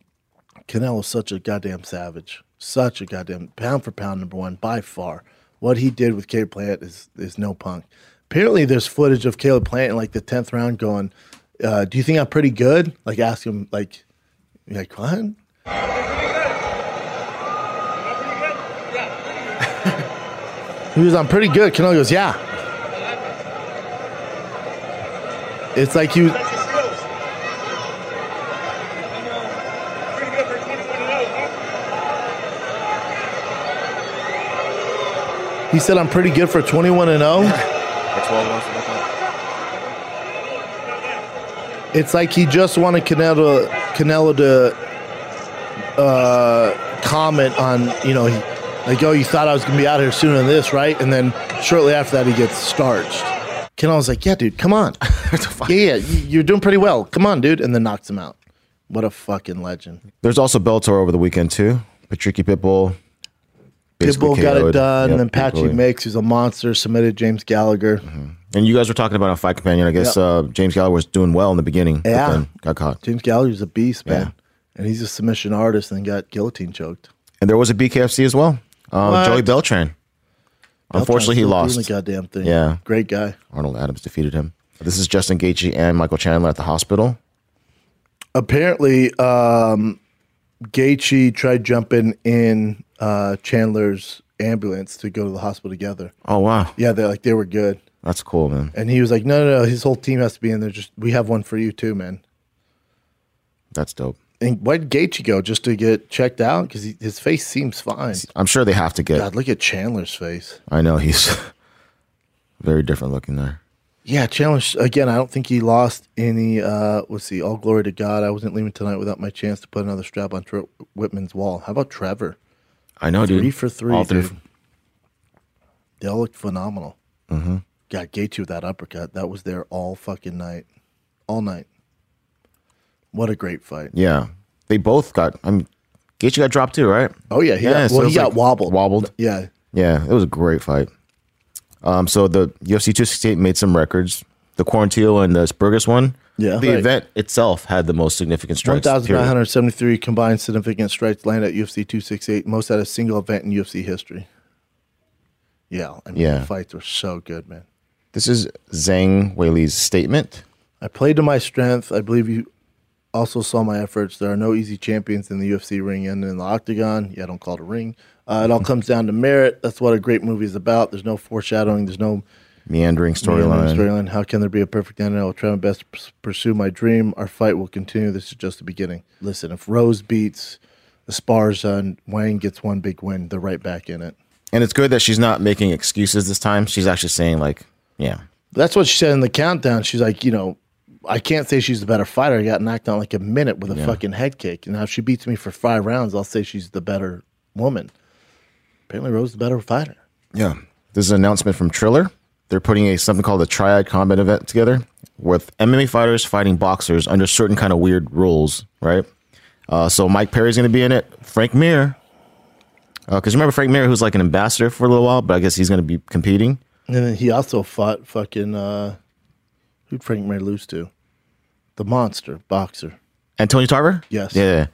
A: is such a goddamn savage, such a goddamn pound for pound number one by far. What he did with Caleb Plant is is no punk. Apparently, there's footage of Caleb Plant in like the tenth round going, uh, "Do you think I'm pretty good?" Like ask him, like, like what? He was I'm pretty good. Canelo goes, yeah. It's like you. He said, I'm pretty good for 21 and 0. <laughs> it's like he just wanted Canelo, Canelo to uh, comment on, you know, he, like, oh, you thought I was going to be out here sooner than this, right? And then shortly after that, he gets starched. Kennel was like, yeah, dude, come on. <laughs> yeah, yeah, you're doing pretty well. Come on, dude. And then knocks him out. What a fucking legend.
B: There's also Bellator over the weekend, too. Patricky Pitbull.
A: Pitbull got it done. Yep, then Patchy Mix, who's a monster, submitted James Gallagher. Mm-hmm.
B: And you guys were talking about a Fight Companion. I guess yep. uh, James Gallagher was doing well in the beginning. Yeah. got caught.
A: James Gallagher's a beast, man. Yeah. And he's a submission artist and got guillotine choked.
B: And there was a BKFC as well. Um, Joey Beltran. Unfortunately, he Doing the lost.
A: goddamn thing.
B: Yeah.
A: Great guy.
B: Arnold Adams defeated him. This is Justin Gaethje and Michael Chandler at the hospital.
A: Apparently, um, Gaethje tried jumping in uh, Chandler's ambulance to go to the hospital together.
B: Oh wow,
A: Yeah, they are like they were good,
B: that's cool, man.
A: and he was like, "No, no, no, his whole team has to be in there. Just we have one for you too, man."
B: That's dope.
A: And why did Gaethje go just to get checked out? Because his face seems fine.
B: I'm sure they have to get.
A: God, look at Chandler's face.
B: I know he's <laughs> very different looking there.
A: Yeah, Chandler. Again, I don't think he lost any. Uh, let's see. All glory to God. I wasn't leaving tonight without my chance to put another strap on Tr- Wittman's wall. How about Trevor?
B: I know,
A: three
B: dude.
A: Three for three. All three. Dude. they all looked phenomenal.
B: Mm-hmm.
A: Got Gaethje with that uppercut. That was there all fucking night, all night. What a great fight.
B: Yeah. They both got, I mean, Gaethje got dropped too, right?
A: Oh, yeah. He yeah, got, so well, he got like wobbled.
B: Wobbled.
A: Yeah.
B: Yeah. It was a great fight. Um, so the UFC 268 made some records. The Quarantillo and the Burgos one.
A: Yeah.
B: The right. event itself had the most significant strikes.
A: 1,973 combined significant strikes landed at UFC 268, most at a single event in UFC history. Yeah. I mean, yeah. the fights were so good, man.
B: This is Zhang Weili's statement.
A: I played to my strength. I believe you also saw my efforts. There are no easy champions in the UFC ring and in the octagon. Yeah, I don't call it a ring. Uh, it all comes down to merit. That's what a great movie is about. There's no foreshadowing. There's no
B: meandering storyline.
A: Storyline. How can there be a perfect ending? I will try my best to p- pursue my dream. Our fight will continue. This is just the beginning. Listen, if Rose beats Esparza and Wayne gets one big win, they're right back in it.
B: And it's good that she's not making excuses this time. She's actually saying like, yeah.
A: That's what she said in the countdown. She's like, you know, I can't say she's the better fighter. I got knocked out like a minute with a yeah. fucking head kick. And now if she beats me for five rounds, I'll say she's the better woman. Apparently, Rose is the better fighter.
B: Yeah. This is an announcement from Triller. They're putting a something called a Triad Combat event together with MMA fighters fighting boxers under certain kind of weird rules, right? Uh, so Mike Perry's going to be in it. Frank Mir, because uh, remember Frank Mir, who's like an ambassador for a little while, but I guess he's going to be competing.
A: And then he also fought fucking uh, Who'd Frank Mir lose to? The monster boxer.
B: And Tony Tarver?
A: Yes.
B: Yeah.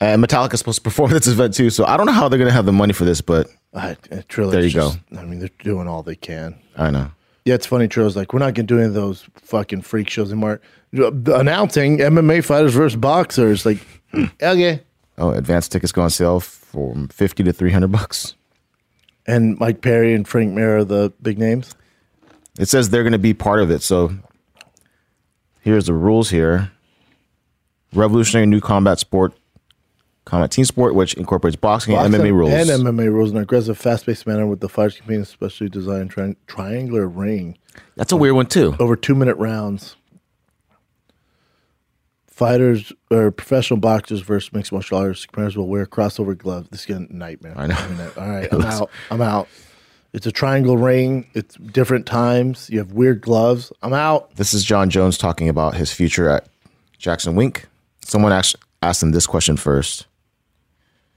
B: And Metallica's supposed to perform at this event too, so I don't know how they're gonna have the money for this, but
A: uh, there you just, go. I mean, they're doing all they can.
B: I know.
A: Yeah, it's funny. Trills like, we're not gonna do any of those fucking freak shows anymore. Uh, announcing MMA fighters versus boxers, like, hmm. okay.
B: Oh, advance tickets go on sale from fifty to three hundred bucks.
A: And Mike Perry and Frank Mir are the big names.
B: It says they're going to be part of it, so here's the rules here. Revolutionary new combat sport, combat team sport, which incorporates boxing, boxing and MMA rules.
A: And MMA rules in an aggressive, fast paced manner with the fighters competing in specially designed tri- triangular ring.
B: That's a weird one, too.
A: Over two minute rounds. Fighters or professional boxers versus mixed martial artists. Competitors will wear crossover gloves. This is a nightmare.
B: I know.
A: all right, <laughs> I'm out. I'm out. It's a triangle ring. It's different times. You have weird gloves. I'm out.
B: This is Jon Jones talking about his future at Jackson Wink. Someone asked, asked him this question first.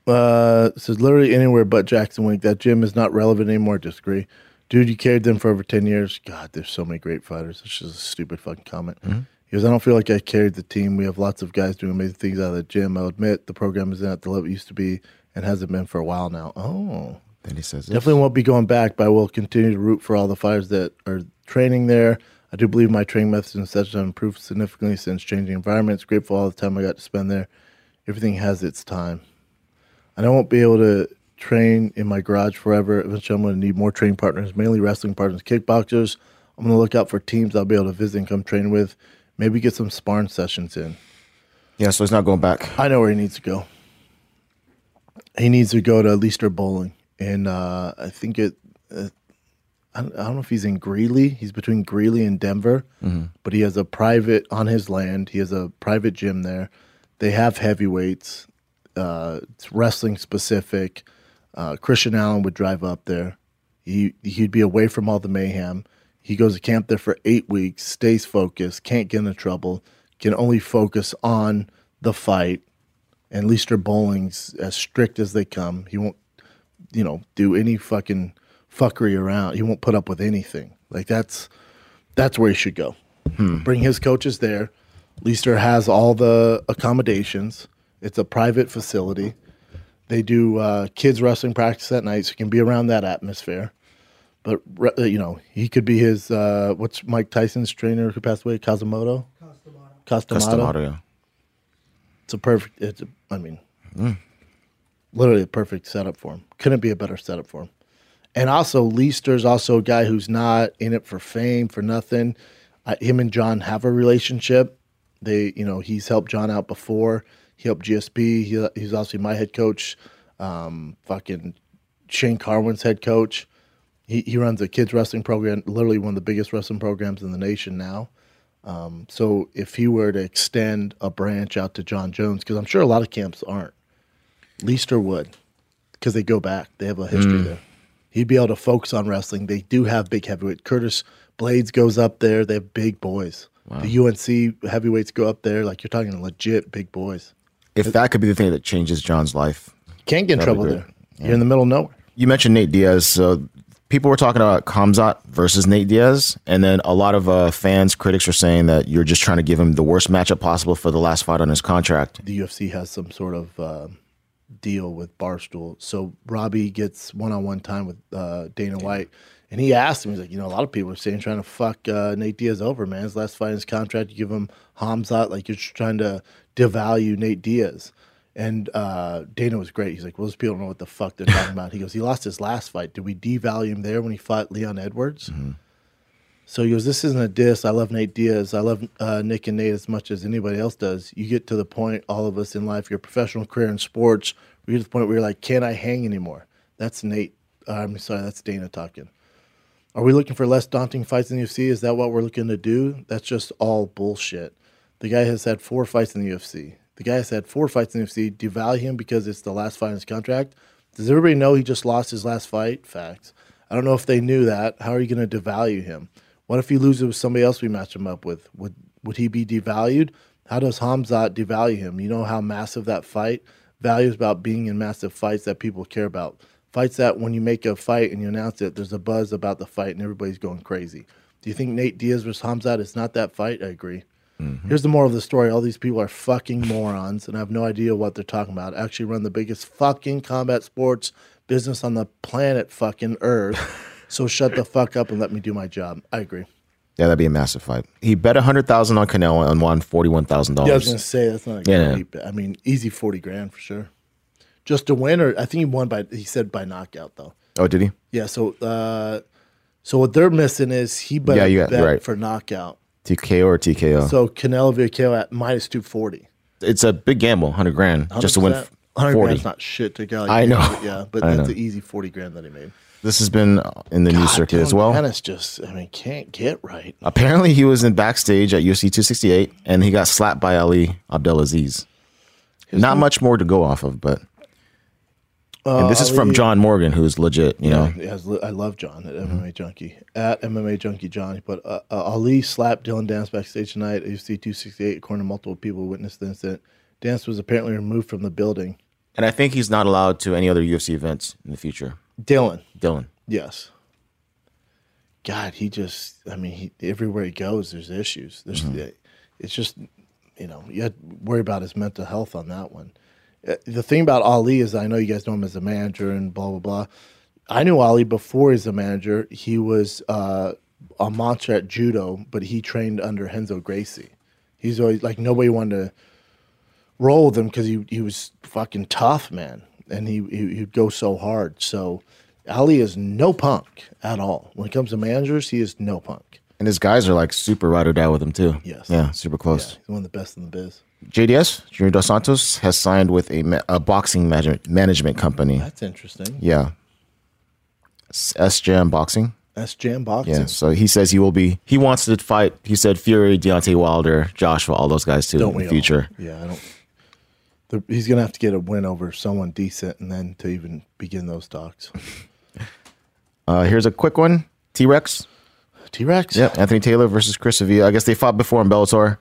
A: Uh, is literally anywhere but Jackson Wink. That gym is not relevant anymore. Disagree, dude. You carried them for over ten years. God, there's so many great fighters. It's just a stupid fucking comment. Mm-hmm. He goes, I don't feel like I carried the team. We have lots of guys doing amazing things out of the gym. I'll admit the program isn't at the level it used to be and hasn't been for a while now. Oh,
B: then he says,
A: Definitely won't be going back, but I will continue to root for all the fighters that are training there. I do believe my training methods and such have improved significantly since changing environments. Grateful all the time I got to spend there. Everything has its time. And I won't be able to train in my garage forever. Eventually, I'm going to need more training partners, mainly wrestling partners, kickboxers. I'm going to look out for teams I'll be able to visit and come train with. Maybe get some sparring sessions in.
B: Yeah, so he's not going back.
A: I know where he needs to go. He needs to go to Leister Bowling and uh, I think it. Uh, I, don't, I don't know if he's in Greeley. He's between Greeley and Denver, mm-hmm. but he has a private on his land. He has a private gym there. They have heavyweights. Uh, it's wrestling specific. Uh, Christian Allen would drive up there. He he'd be away from all the mayhem. He goes to camp there for eight weeks, stays focused, can't get into trouble, can only focus on the fight. And Leister Bowling's as strict as they come. He won't you know do any fucking fuckery around. He won't put up with anything. Like that's that's where he should go.
B: Hmm.
A: Bring his coaches there. Leister has all the accommodations. It's a private facility. They do uh, kids wrestling practice at night, so you can be around that atmosphere. But uh, you know, he could be his uh, what's Mike Tyson's trainer who passed away, Kazumoto. Costamato. Cus D'Amato. Yeah. It's a perfect. It's. A, I mean, mm literally a perfect setup for him. Couldn't be a better setup for him. And also, Leister's also a guy who's not in it for fame, for nothing. Uh, him and Jon have a relationship. They, you know, he's helped Jon out before. He helped GSP. He, he's obviously my head coach. Um, fucking Shane Carwin's head coach. He, he runs a kids wrestling program, literally one of the biggest wrestling programs in the nation now. Um, so if he were to extend a branch out to Jon Jones, because I'm sure a lot of camps aren't, Leister would, because they go back. They have a history mm. there. He'd be able to focus on wrestling. They do have big heavyweight. Curtis Blaydes goes up there. They have big boys. Wow. The UNC heavyweights go up there. Like you're talking legit big boys.
B: If that could be the thing that changes Jon's life,
A: can't get in trouble there. Yeah. You're in the middle of nowhere.
B: You mentioned Nate Diaz. So people were talking about Kamzat versus Nate Diaz, and then a lot of uh, fans, critics are saying that you're just trying to give him the worst matchup possible for the last fight on his contract.
A: The UFC has some sort of uh, deal with Barstool. So Robbie gets one on one time with uh, Dana White, and he asked him, he's like, you know, a lot of people are saying trying to fuck uh, Nate Diaz over, man. His last fight in his contract, you give him Hamzat, like you're trying to devalue Nate Diaz. And uh, Dana was great. He's like, well, those people don't know what the fuck they're talking about. He goes, he lost his last fight. Did we devalue him there when he fought Leon Edwards? Mm-hmm. So he goes, This isn't a diss. I love Nate Diaz. I love uh, Nick and Nate as much as anybody else does. You get to the point, all of us in life, your professional career in sports we get to the point where you're like, can I hang anymore? That's Nate. Uh, I'm sorry, that's Dana talking. Are we looking for less daunting fights in the UFC? Is that what we're looking to do? That's just all bullshit. The guy has had four fights in the UFC. The guy has had four fights in the UFC. Devalue him because it's the last fight in his contract. Does everybody know he just lost his last fight? Facts. I don't know if they knew that. How are you going to devalue him? What if he loses with somebody else we match him up with? Would would he be devalued? How does Hamzat devalue him? You know how massive that fight values about being in massive fights that people care about. Fights that when you make a fight and you announce it, there's a buzz about the fight and everybody's going crazy. Do you think Nate Diaz versus Hamzat is not that fight? I agree. Mm-hmm. Here's the moral of the story all these people are fucking morons and I have no idea what they're talking about. I actually run the biggest fucking combat sports business on the planet fucking earth. <laughs> so shut the fuck up and let me do my job. I agree.
B: Yeah, that'd be a massive fight. He bet a hundred thousand on Canelo and won forty one thousand dollars. Yeah, I
A: was gonna say that's not. A yeah, yeah. I mean, easy forty grand for sure. Just to win, or I think he won by he said by knockout though.
B: Oh, did he?
A: Yeah. So, uh, so what they're missing is he bet, yeah, you got, right. for knockout. TKO
B: or TKO.
A: So Canelo via KO at minus two forty.
B: It's a big gamble, hundred grand, just to win. Hundred is
A: not shit to go.
B: Like, I know.
A: Yeah, but
B: <laughs>
A: I that's know. the easy forty grand that he made.
B: This has been in the God, news circuit as well.
A: Danis just, I mean, can't get right.
B: Apparently, he was in backstage at UFC 268, and he got slapped by Ali Abdelaziz. His Not name? much more to go off of, but. Uh, this is uh, from John Morgan, who's legit. You yeah, know,
A: I love John at mm-hmm. MMA Junkie at MMA Junkie Johnny But uh, uh, Ali slapped Dillon Danis backstage tonight at UFC 268. According to multiple people, witnessed the incident. Danis was apparently removed from the building.
B: And I think he's not allowed to any other UFC events in the future.
A: Dillon.
B: Dillon.
A: Yes. God, he just, I mean, he, everywhere he goes, there's issues. There's, mm-hmm. it's just, you know, you had to worry about his mental health on that one. Uh, the thing about Ali is, I know you guys know him as a manager and blah, blah, blah. I knew Ali before he's a manager. He was uh, a monster at judo, but he trained under Renzo Gracie. He's always like, nobody wanted to roll with him because he, he was fucking tough, man and he, he would go so hard. So Ali is no punk at all. When it comes to managers, he is no punk.
B: And his guys are like super ride or die with him too.
A: Yes.
B: Yeah, super close. Yeah,
A: he's one of the best in the biz.
B: JDS Junior Dos Santos has signed with a, ma- a boxing management management company.
A: That's interesting.
B: Yeah. S Jam Boxing.
A: S Jam Boxing. Yeah.
B: So he says he will be. He wants to fight. He said Fury, Deontay Wilder, Joshua, all those guys too don't in the future.
A: All? Yeah, I don't the, he's going to have to get a win over someone decent and then to even begin those talks.
B: <laughs> uh, here's a quick one T Rex.
A: T Rex?
B: Yep. Anthony Taylor versus Chris Avila. I guess they fought before in Bellator.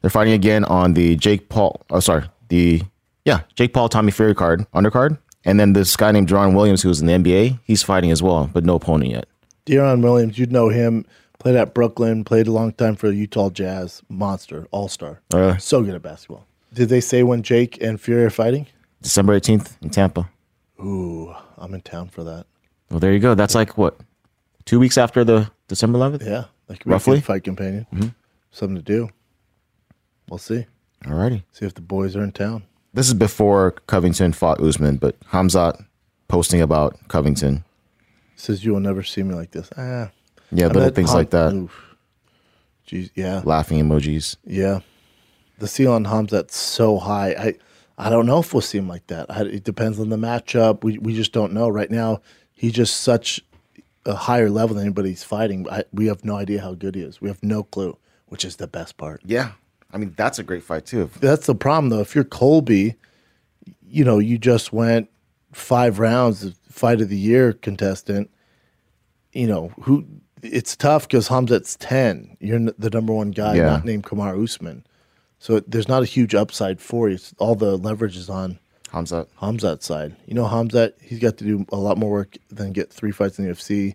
B: They're fighting again on the Jake Paul. Oh, sorry. The, yeah, Jake Paul, Tommy Fury card, undercard. And then this guy named Deron Williams, who's in the NBA, he's fighting as well, but no opponent yet.
A: Deron Williams, you'd know him. Played at Brooklyn, played a long time for the Utah Jazz, monster, all star.
B: Uh,
A: so good at basketball. Did they say when Jake and Fury are fighting?
B: December 18th in Tampa.
A: Ooh, I'm in town for that.
B: Well, there you go. That's like what? Two weeks after the December 11th?
A: Yeah.
B: Like roughly
A: fight companion.
B: Mm-hmm.
A: Something to do. We'll see.
B: Alrighty.
A: See if the boys are in town.
B: This is before Covington fought Usman, but Hamzat posting about Covington.
A: Says you will never see me like this. Ah.
B: Yeah, I little things like that. Oof.
A: Jeez, yeah.
B: Laughing emojis.
A: Yeah the ceiling on Hamzat's so high. I I don't know if we'll see him like that. I, it depends on the matchup. We we just don't know right now. He's just such a higher level than anybody he's fighting. I, we have no idea how good he is. We have no clue, which is the best part.
B: Yeah, I mean that's a great fight too.
A: That's the problem though. If you're Colby, you know you just went five rounds, fight of the year contestant. You know who? It's tough because Hamzat's ten. You're the number one guy, yeah. not named Kamaru Usman. So there's not a huge upside for you. all the leverage is on
B: Hamzat.
A: Hamzat's side. You know, Hamzat, he's got to do a lot more work than get three fights in the UFC.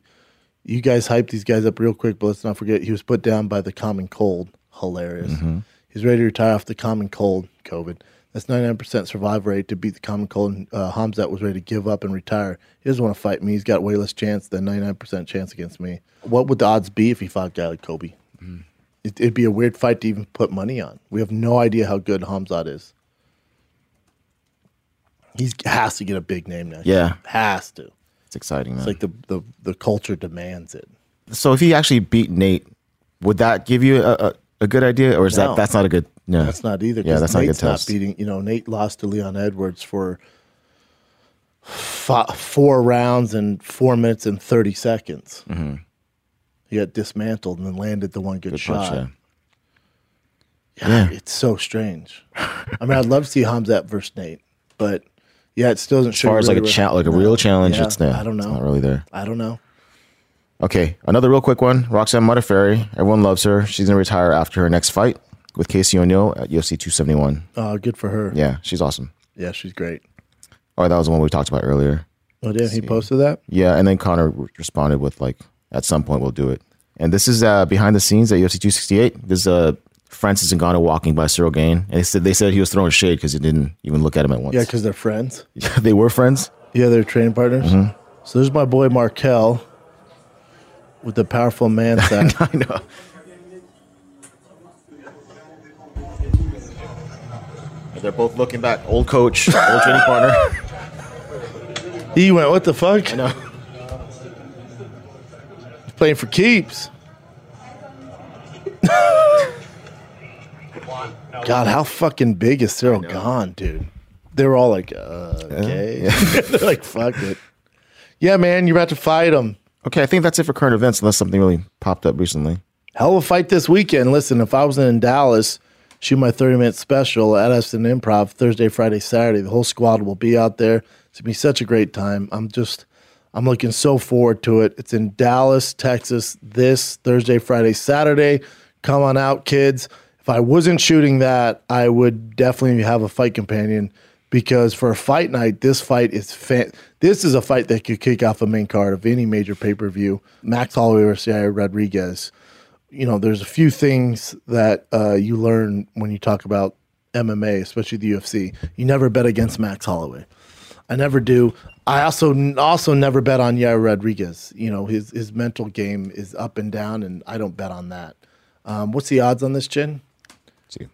A: You guys hype these guys up real quick, but let's not forget he was put down by the common cold. Hilarious. Mm-hmm. He's ready to retire off the common cold, COVID. That's 99% survival rate to beat the common cold. And uh, Hamzat was ready to give up and retire. He doesn't want to fight me. He's got way less chance than 99% chance against me. What would the odds be if he fought a guy like Kobe? mm it, would be a weird fight to even put money on. We have no idea how good Hamzat is. He has to get a big name now.
B: Yeah, he
A: has to.
B: It's exciting.
A: Man. It's like the, the the culture demands it.
B: So if he actually beat Nate, would that give you a, a, a good idea, or is no. that that's not a good?
A: No, that's not either. Yeah, that's Nate's not a good test. Not beating, you know, Nate lost to Leon Edwards for five, four rounds and four minutes and thirty seconds. Mm-hmm. Get dismantled and then landed the one good, good shot. Punch, yeah. yeah. it's so strange. I mean, I'd love to see Hamzat versus Nate, but yeah, it still doesn't as show.
B: As far as really like a cha- like a real challenge, yeah, it's not. I don't know. It's not really there.
A: I don't know.
B: Okay, another real quick one. Roxanne Modafferi. Everyone loves her. She's gonna retire after her next fight with Casey O'Neill at UFC 271.
A: Oh, uh, good for her.
B: Yeah, she's awesome.
A: Yeah, she's great.
B: Oh, that was the one we talked about earlier.
A: Oh, yeah, he posted that.
B: Yeah, and then Conor responded with like at some point we'll do it. And this is uh, behind the scenes at UFC 268. This is uh, Francis Ngannou walking by Ciryl Gane, and they said they said he was throwing shade because he didn't even look at him at once.
A: Yeah, because they're friends.
B: <laughs> they were friends.
A: Yeah, they're training partners. Mm-hmm. So there's my boy Markel with the powerful man <laughs> sack.
B: I know. They're both looking back. Old coach, old training partner. <laughs>
A: He went, what the fuck?
B: I know.
A: Playing for keeps. <laughs> God, how fucking big is Ciryl Gane, dude? They were all like, uh, okay. <laughs> <laughs> They're like, fuck it. Yeah, man, you're about to fight him.
B: Okay, I think that's it for current events, unless something really popped up recently.
A: Hell of a fight this weekend. Listen, if I was in Dallas, shoot my 30 minute special at Addison Improv Thursday, Friday, Saturday, the whole squad will be out there. It's going to be such a great time. I'm just I'm looking so forward to it. It's in Dallas, Texas, this Thursday, Friday, Saturday. Come on out, kids. If I wasn't shooting that, I would definitely have a fight companion because for a fight night, this fight is fan- this is a fight that could kick off a main card of any major pay per view. Max Holloway versus Yair Rodriguez. You know, there's a few things that uh, you learn when you talk about MMA, especially the UFC. You never bet against Max Holloway. I never do. I also also never bet on Yair Rodriguez. You know, his his mental game is up and down, and I don't bet on that. Um, what's the odds on this, Chin?
B: see.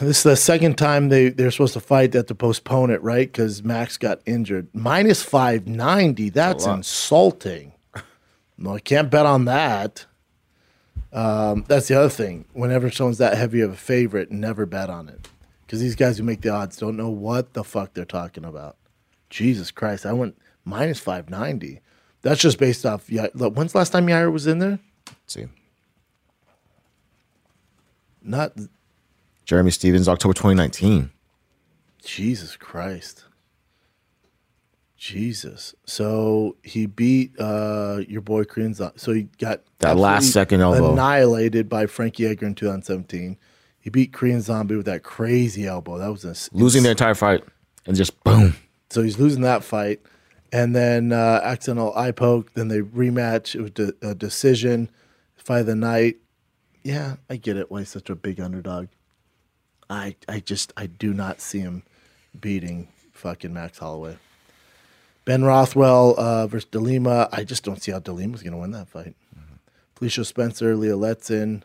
A: This is the second time they they're supposed to fight. They have to postpone it, right? Because Max got injured. Minus five ninety. That's insulting. <laughs> No, I can't bet on that. Um, that's the other thing. Whenever someone's that heavy of a favorite, never bet on it because these guys who make the odds don't know what the fuck they're talking about. Jesus Christ, I went minus 590. That's just based off. Yeah, when's the last time Yair was in there? Let's
B: see.
A: Not
B: Jeremy Stephens, October 2019.
A: Jesus Christ. Jesus. So he beat uh, your boy Korean. So he got
B: that last second elbow
A: annihilated by Frankie Edgar in 2017. He beat Korean Zombie with that crazy elbow. That was
B: losing the entire fight and just boom.
A: So he's losing that fight, and then uh, accidental eye poke. Then they rematch. It was de- a decision. Fight of the night. Yeah, I get it. Why he's such a big underdog? I I just I do not see him beating fucking Max Holloway. Ben Rothwell uh, versus DeLima. I just don't see how DeLima's going to win that fight. Mm-hmm. Felicia Spencer, Leah Letson,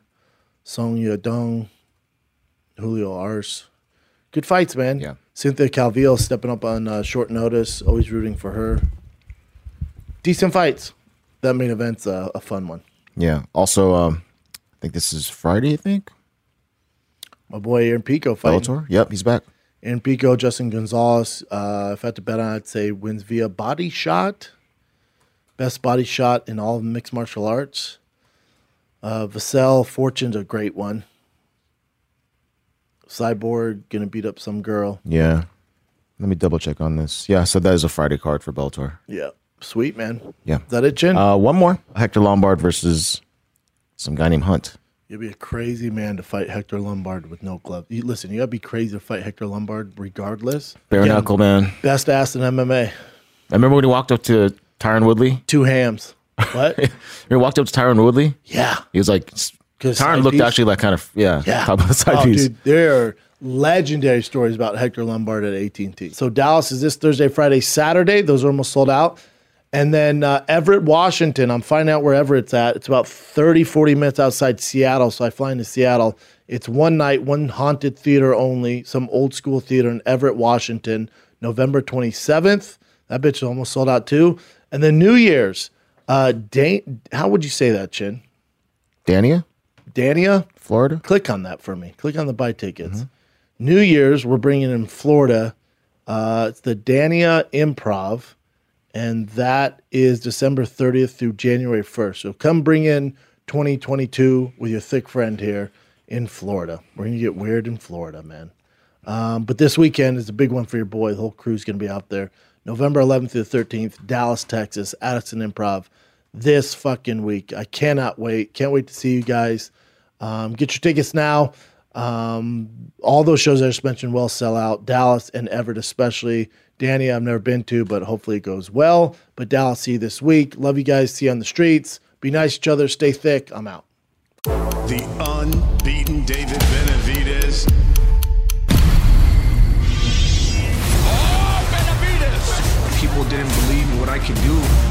A: Song Dong. Julio Arce. Good fights, man.
B: Yeah.
A: Cynthia Calvillo stepping up on uh, short notice. Always rooting for her. Decent fights. That main event's a fun one.
B: Yeah. Also, um, I think this is Friday. I think
A: my boy Aaron Pico fighting. Bellator.
B: Yep, he's back.
A: Aaron Pico, Justin Gonzalez. Uh, if I had to bet on, I'd say wins via body shot. Best body shot in all of mixed martial arts. Uh, Vassell Fortune's a great one. Cyborg gonna beat up some girl.
B: Yeah. Let me double check on this. Yeah, so that is a Friday card for Bellator.
A: Yeah. Sweet man.
B: Yeah.
A: Is that it, Jen?
B: Uh, one more. Hector Lombard versus some guy named Hunt.
A: You'd be a crazy man to fight Hector Lombard with no gloves. You, listen, you gotta be crazy to fight Hector Lombard regardless.
B: Bare Again, knuckle, man.
A: Best ass in MMA.
B: I remember when he walked up to Tyron Woodley.
A: Two hams. What?
B: <laughs> he walked up to Tyron Woodley.
A: Yeah.
B: He was like, Tyron looked actually like kind of yeah.
A: Yeah, oh, side oh, piece. Dude, there are legendary stories about Hector Lombard at AT and T. So Dallas is this Thursday, Friday, Saturday. Those are almost sold out. And then uh, Everett, Washington. I'm finding out where Everett's at. It's about 30, 40 minutes outside Seattle. So I fly into Seattle. It's one night, one haunted theater only, some old school theater in Everett, Washington, November 27th. That bitch is almost sold out too. And then New Year's. Uh, Dan- how would you say that, Chin?
B: Dania?
A: Dania,
B: Florida.
A: Click on that for me. Click on the buy tickets. Mm-hmm. New Year's, we're bringing in Florida. Uh, it's the Dania Improv, and that is December 30th through January 1st. So come bring in 2022 with your thick friend here in Florida. We're gonna get weird in Florida, man. Um, but this weekend is a big one for your boy. The whole crew's gonna be out there. November 11th through 13th, Dallas, Texas, Addison Improv. This fucking week, I cannot wait. Can't wait to see you guys. Um, get your tickets now. Um, all those shows I just mentioned will sell out. Dallas and Everett, especially. Danny, I've never been to, but hopefully it goes well. But Dallas, see you this week. Love you guys. See you on the streets. Be nice to each other. Stay thick. I'm out. The unbeaten David Benavidez. Oh, Benavidez! People didn't believe in what I could do.